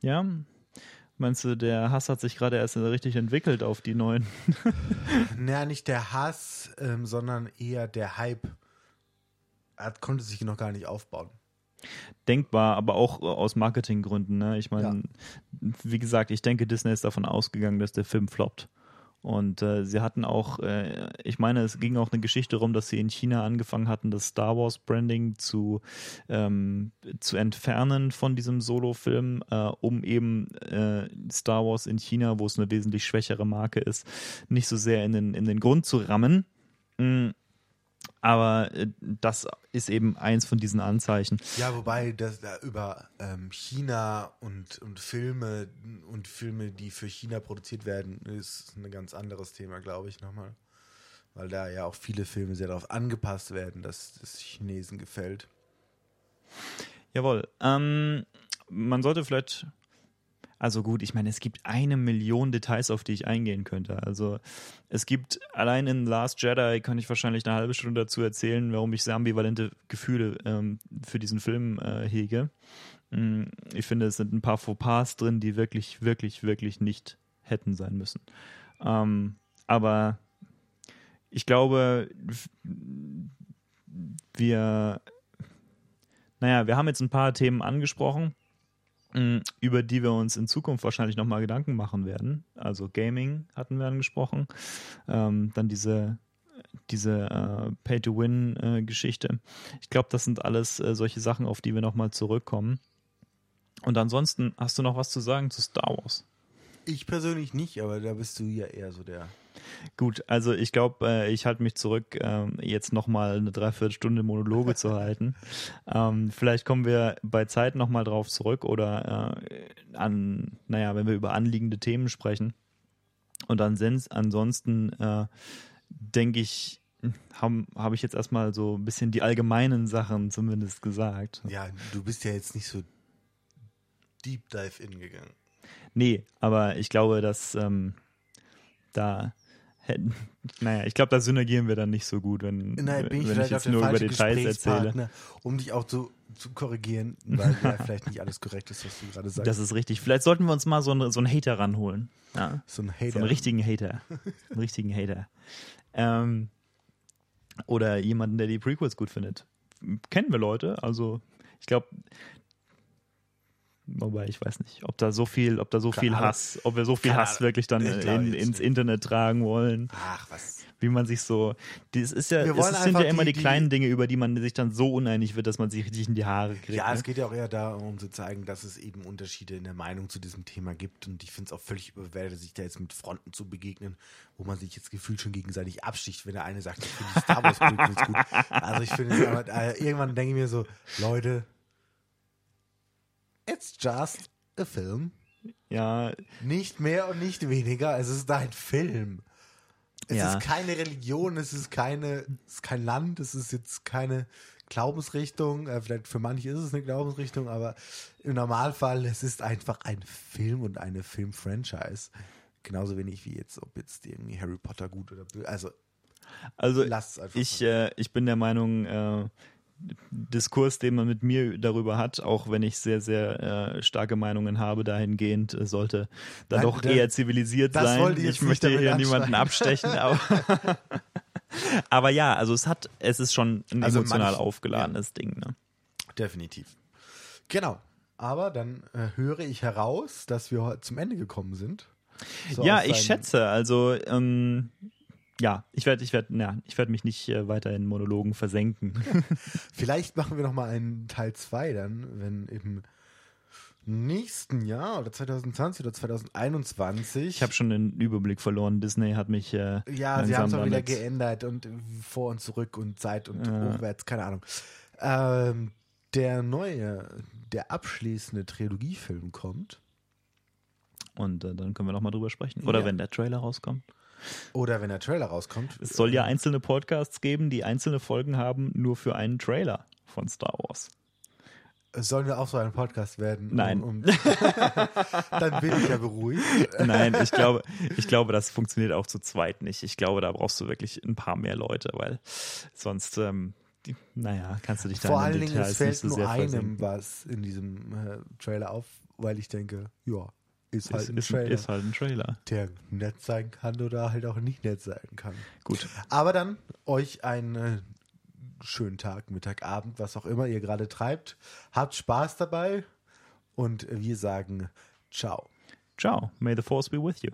Ja. Meinst du, der Hass hat sich gerade erst richtig entwickelt auf die neuen? [laughs] naja, nicht der Hass, ähm, sondern eher der Hype er konnte sich noch gar nicht aufbauen. Denkbar, aber auch aus Marketinggründen. Ne? Ich meine, ja. wie gesagt, ich denke, Disney ist davon ausgegangen, dass der Film floppt. Und äh, sie hatten auch, äh, ich meine, es ging auch eine Geschichte darum, dass sie in China angefangen hatten, das Star Wars Branding zu, ähm, zu entfernen von diesem Solo-Film, äh, um eben äh, Star Wars in China, wo es eine wesentlich schwächere Marke ist, nicht so sehr in den, in den Grund zu rammen. Mhm aber äh, das ist eben eins von diesen Anzeichen. Ja, wobei das da über ähm, China und, und Filme und Filme, die für China produziert werden, ist ein ganz anderes Thema, glaube ich, nochmal. Weil da ja auch viele Filme sehr darauf angepasst werden, dass es Chinesen gefällt. Jawohl. Ähm, man sollte vielleicht also gut, ich meine, es gibt eine Million Details, auf die ich eingehen könnte. Also es gibt allein in Last Jedi kann ich wahrscheinlich eine halbe Stunde dazu erzählen, warum ich sehr ambivalente Gefühle ähm, für diesen Film äh, hege. Mm, ich finde, es sind ein paar Fauxpas drin, die wirklich, wirklich, wirklich nicht hätten sein müssen. Ähm, aber ich glaube, wir, naja, wir haben jetzt ein paar Themen angesprochen über die wir uns in Zukunft wahrscheinlich nochmal Gedanken machen werden. Also Gaming hatten wir angesprochen. Ähm, dann diese, diese äh, Pay-to-Win-Geschichte. Äh, ich glaube, das sind alles äh, solche Sachen, auf die wir nochmal zurückkommen. Und ansonsten hast du noch was zu sagen zu Star Wars? Ich persönlich nicht, aber da bist du ja eher so der Gut, also ich glaube, äh, ich halte mich zurück, ähm, jetzt nochmal eine Dreiviertelstunde Monologe zu halten. [laughs] Ähm, vielleicht kommen wir bei Zeit nochmal drauf zurück oder äh, an, naja, wenn wir über anliegende Themen sprechen. Und ansonsten äh, denke ich, habe hab ich jetzt erstmal so ein bisschen die allgemeinen Sachen zumindest gesagt. Ja, du bist ja jetzt nicht so deep dive in gegangen. Nee, aber ich glaube, dass ähm, da hätten. Naja, ich glaube, da synergieren wir dann nicht so gut, wenn, Nein, bin ich, wenn ich jetzt nur über Details erzähle. Um dich auch zu, zu korrigieren, weil [laughs] ja vielleicht nicht alles korrekt ist, was du gerade sagst. Das ist richtig. Vielleicht sollten wir uns mal so, einen, so einen Hater ranholen. Ja? So einen Hater. So einen richtigen Hater. [laughs] einen richtigen Hater. Ähm, oder jemanden, der die Prequels gut findet. Kennen wir Leute, also ich glaube, Wobei ich weiß nicht, ob da so viel, ob da so viel Hass, ob wir so viel Hass wirklich dann in, ins Internet tragen wollen. Ach, was. Wie man sich so. Das ist ja, es sind ja immer die, die, kleinen Dinge, über die man sich dann so uneinig wird, dass man sich richtig in die Haare kriegt. Ja, ne? es geht ja auch eher darum zu zeigen, dass es eben Unterschiede in der Meinung zu diesem Thema gibt. Und ich finde es auch völlig überwertet, sich da jetzt mit Fronten zu begegnen, wo man sich jetzt gefühlt schon gegenseitig absticht, wenn der eine sagt, ich finde die Star Wars gut. Also ich finde, äh, irgendwann denke ich mir so, Leute, It's just a film. Ja. Nicht mehr und nicht weniger. Es ist ein Film. Es ja. ist keine Religion, es ist keine, es ist kein Land, es ist jetzt keine Glaubensrichtung. Äh, vielleicht für manche ist es eine Glaubensrichtung, aber im Normalfall, es ist einfach ein Film und eine Film-Franchise. Genauso wenig wie jetzt, ob jetzt irgendwie Harry Potter gut oder böse. Also, also ich, äh, ich bin der Meinung, äh, Diskurs, den man mit mir darüber hat, auch wenn ich sehr, sehr äh, starke Meinungen habe dahingehend, äh, sollte da Nein, doch eher zivilisiert sein. Ich, ich möchte hier niemanden abstechen, aber, [laughs] aber ja, also es hat, es ist schon ein also emotional manch, aufgeladenes ja. Ding. Ne? Definitiv. Genau. Aber dann äh, höre ich heraus, dass wir zum Ende gekommen sind. So ja, ich schätze. Also ähm, ja, ich werde ich werd, ja, ich werd mich nicht äh, weiter in Monologen versenken. [laughs] Vielleicht machen wir noch mal einen Teil 2 dann, wenn im nächsten Jahr oder 2020 oder 2021. Ich habe schon den Überblick verloren. Disney hat mich. Äh, ja, sie haben es auch wieder geändert und vor und zurück und Zeit und ja. hochwärts, keine Ahnung. Ähm, der neue, der abschließende Trilogiefilm kommt. Und äh, dann können wir noch mal drüber sprechen. Oder ja. wenn der Trailer rauskommt. Oder wenn der Trailer rauskommt. Es soll ja einzelne Podcasts geben, die einzelne Folgen haben, nur für einen Trailer von Star Wars. Es soll ja auch so ein Podcast werden. Nein. Um, um [laughs] dann bin ich ja beruhigt. Nein, ich glaube, ich glaube, das funktioniert auch zu zweit nicht. Ich glaube, da brauchst du wirklich ein paar mehr Leute, weil sonst, ähm, die, naja, kannst du dich da Vor allen Dingen, es fällt so nur einem versinken. was in diesem äh, Trailer auf, weil ich denke, ja, ist halt, ist, ein, ist, Trailer, ist halt ein Trailer. Der nett sein kann oder halt auch nicht nett sein kann. Gut. Aber dann euch einen äh, schönen Tag, Mittag, Abend, was auch immer ihr gerade treibt. Habt Spaß dabei und wir sagen ciao. Ciao. May the force be with you.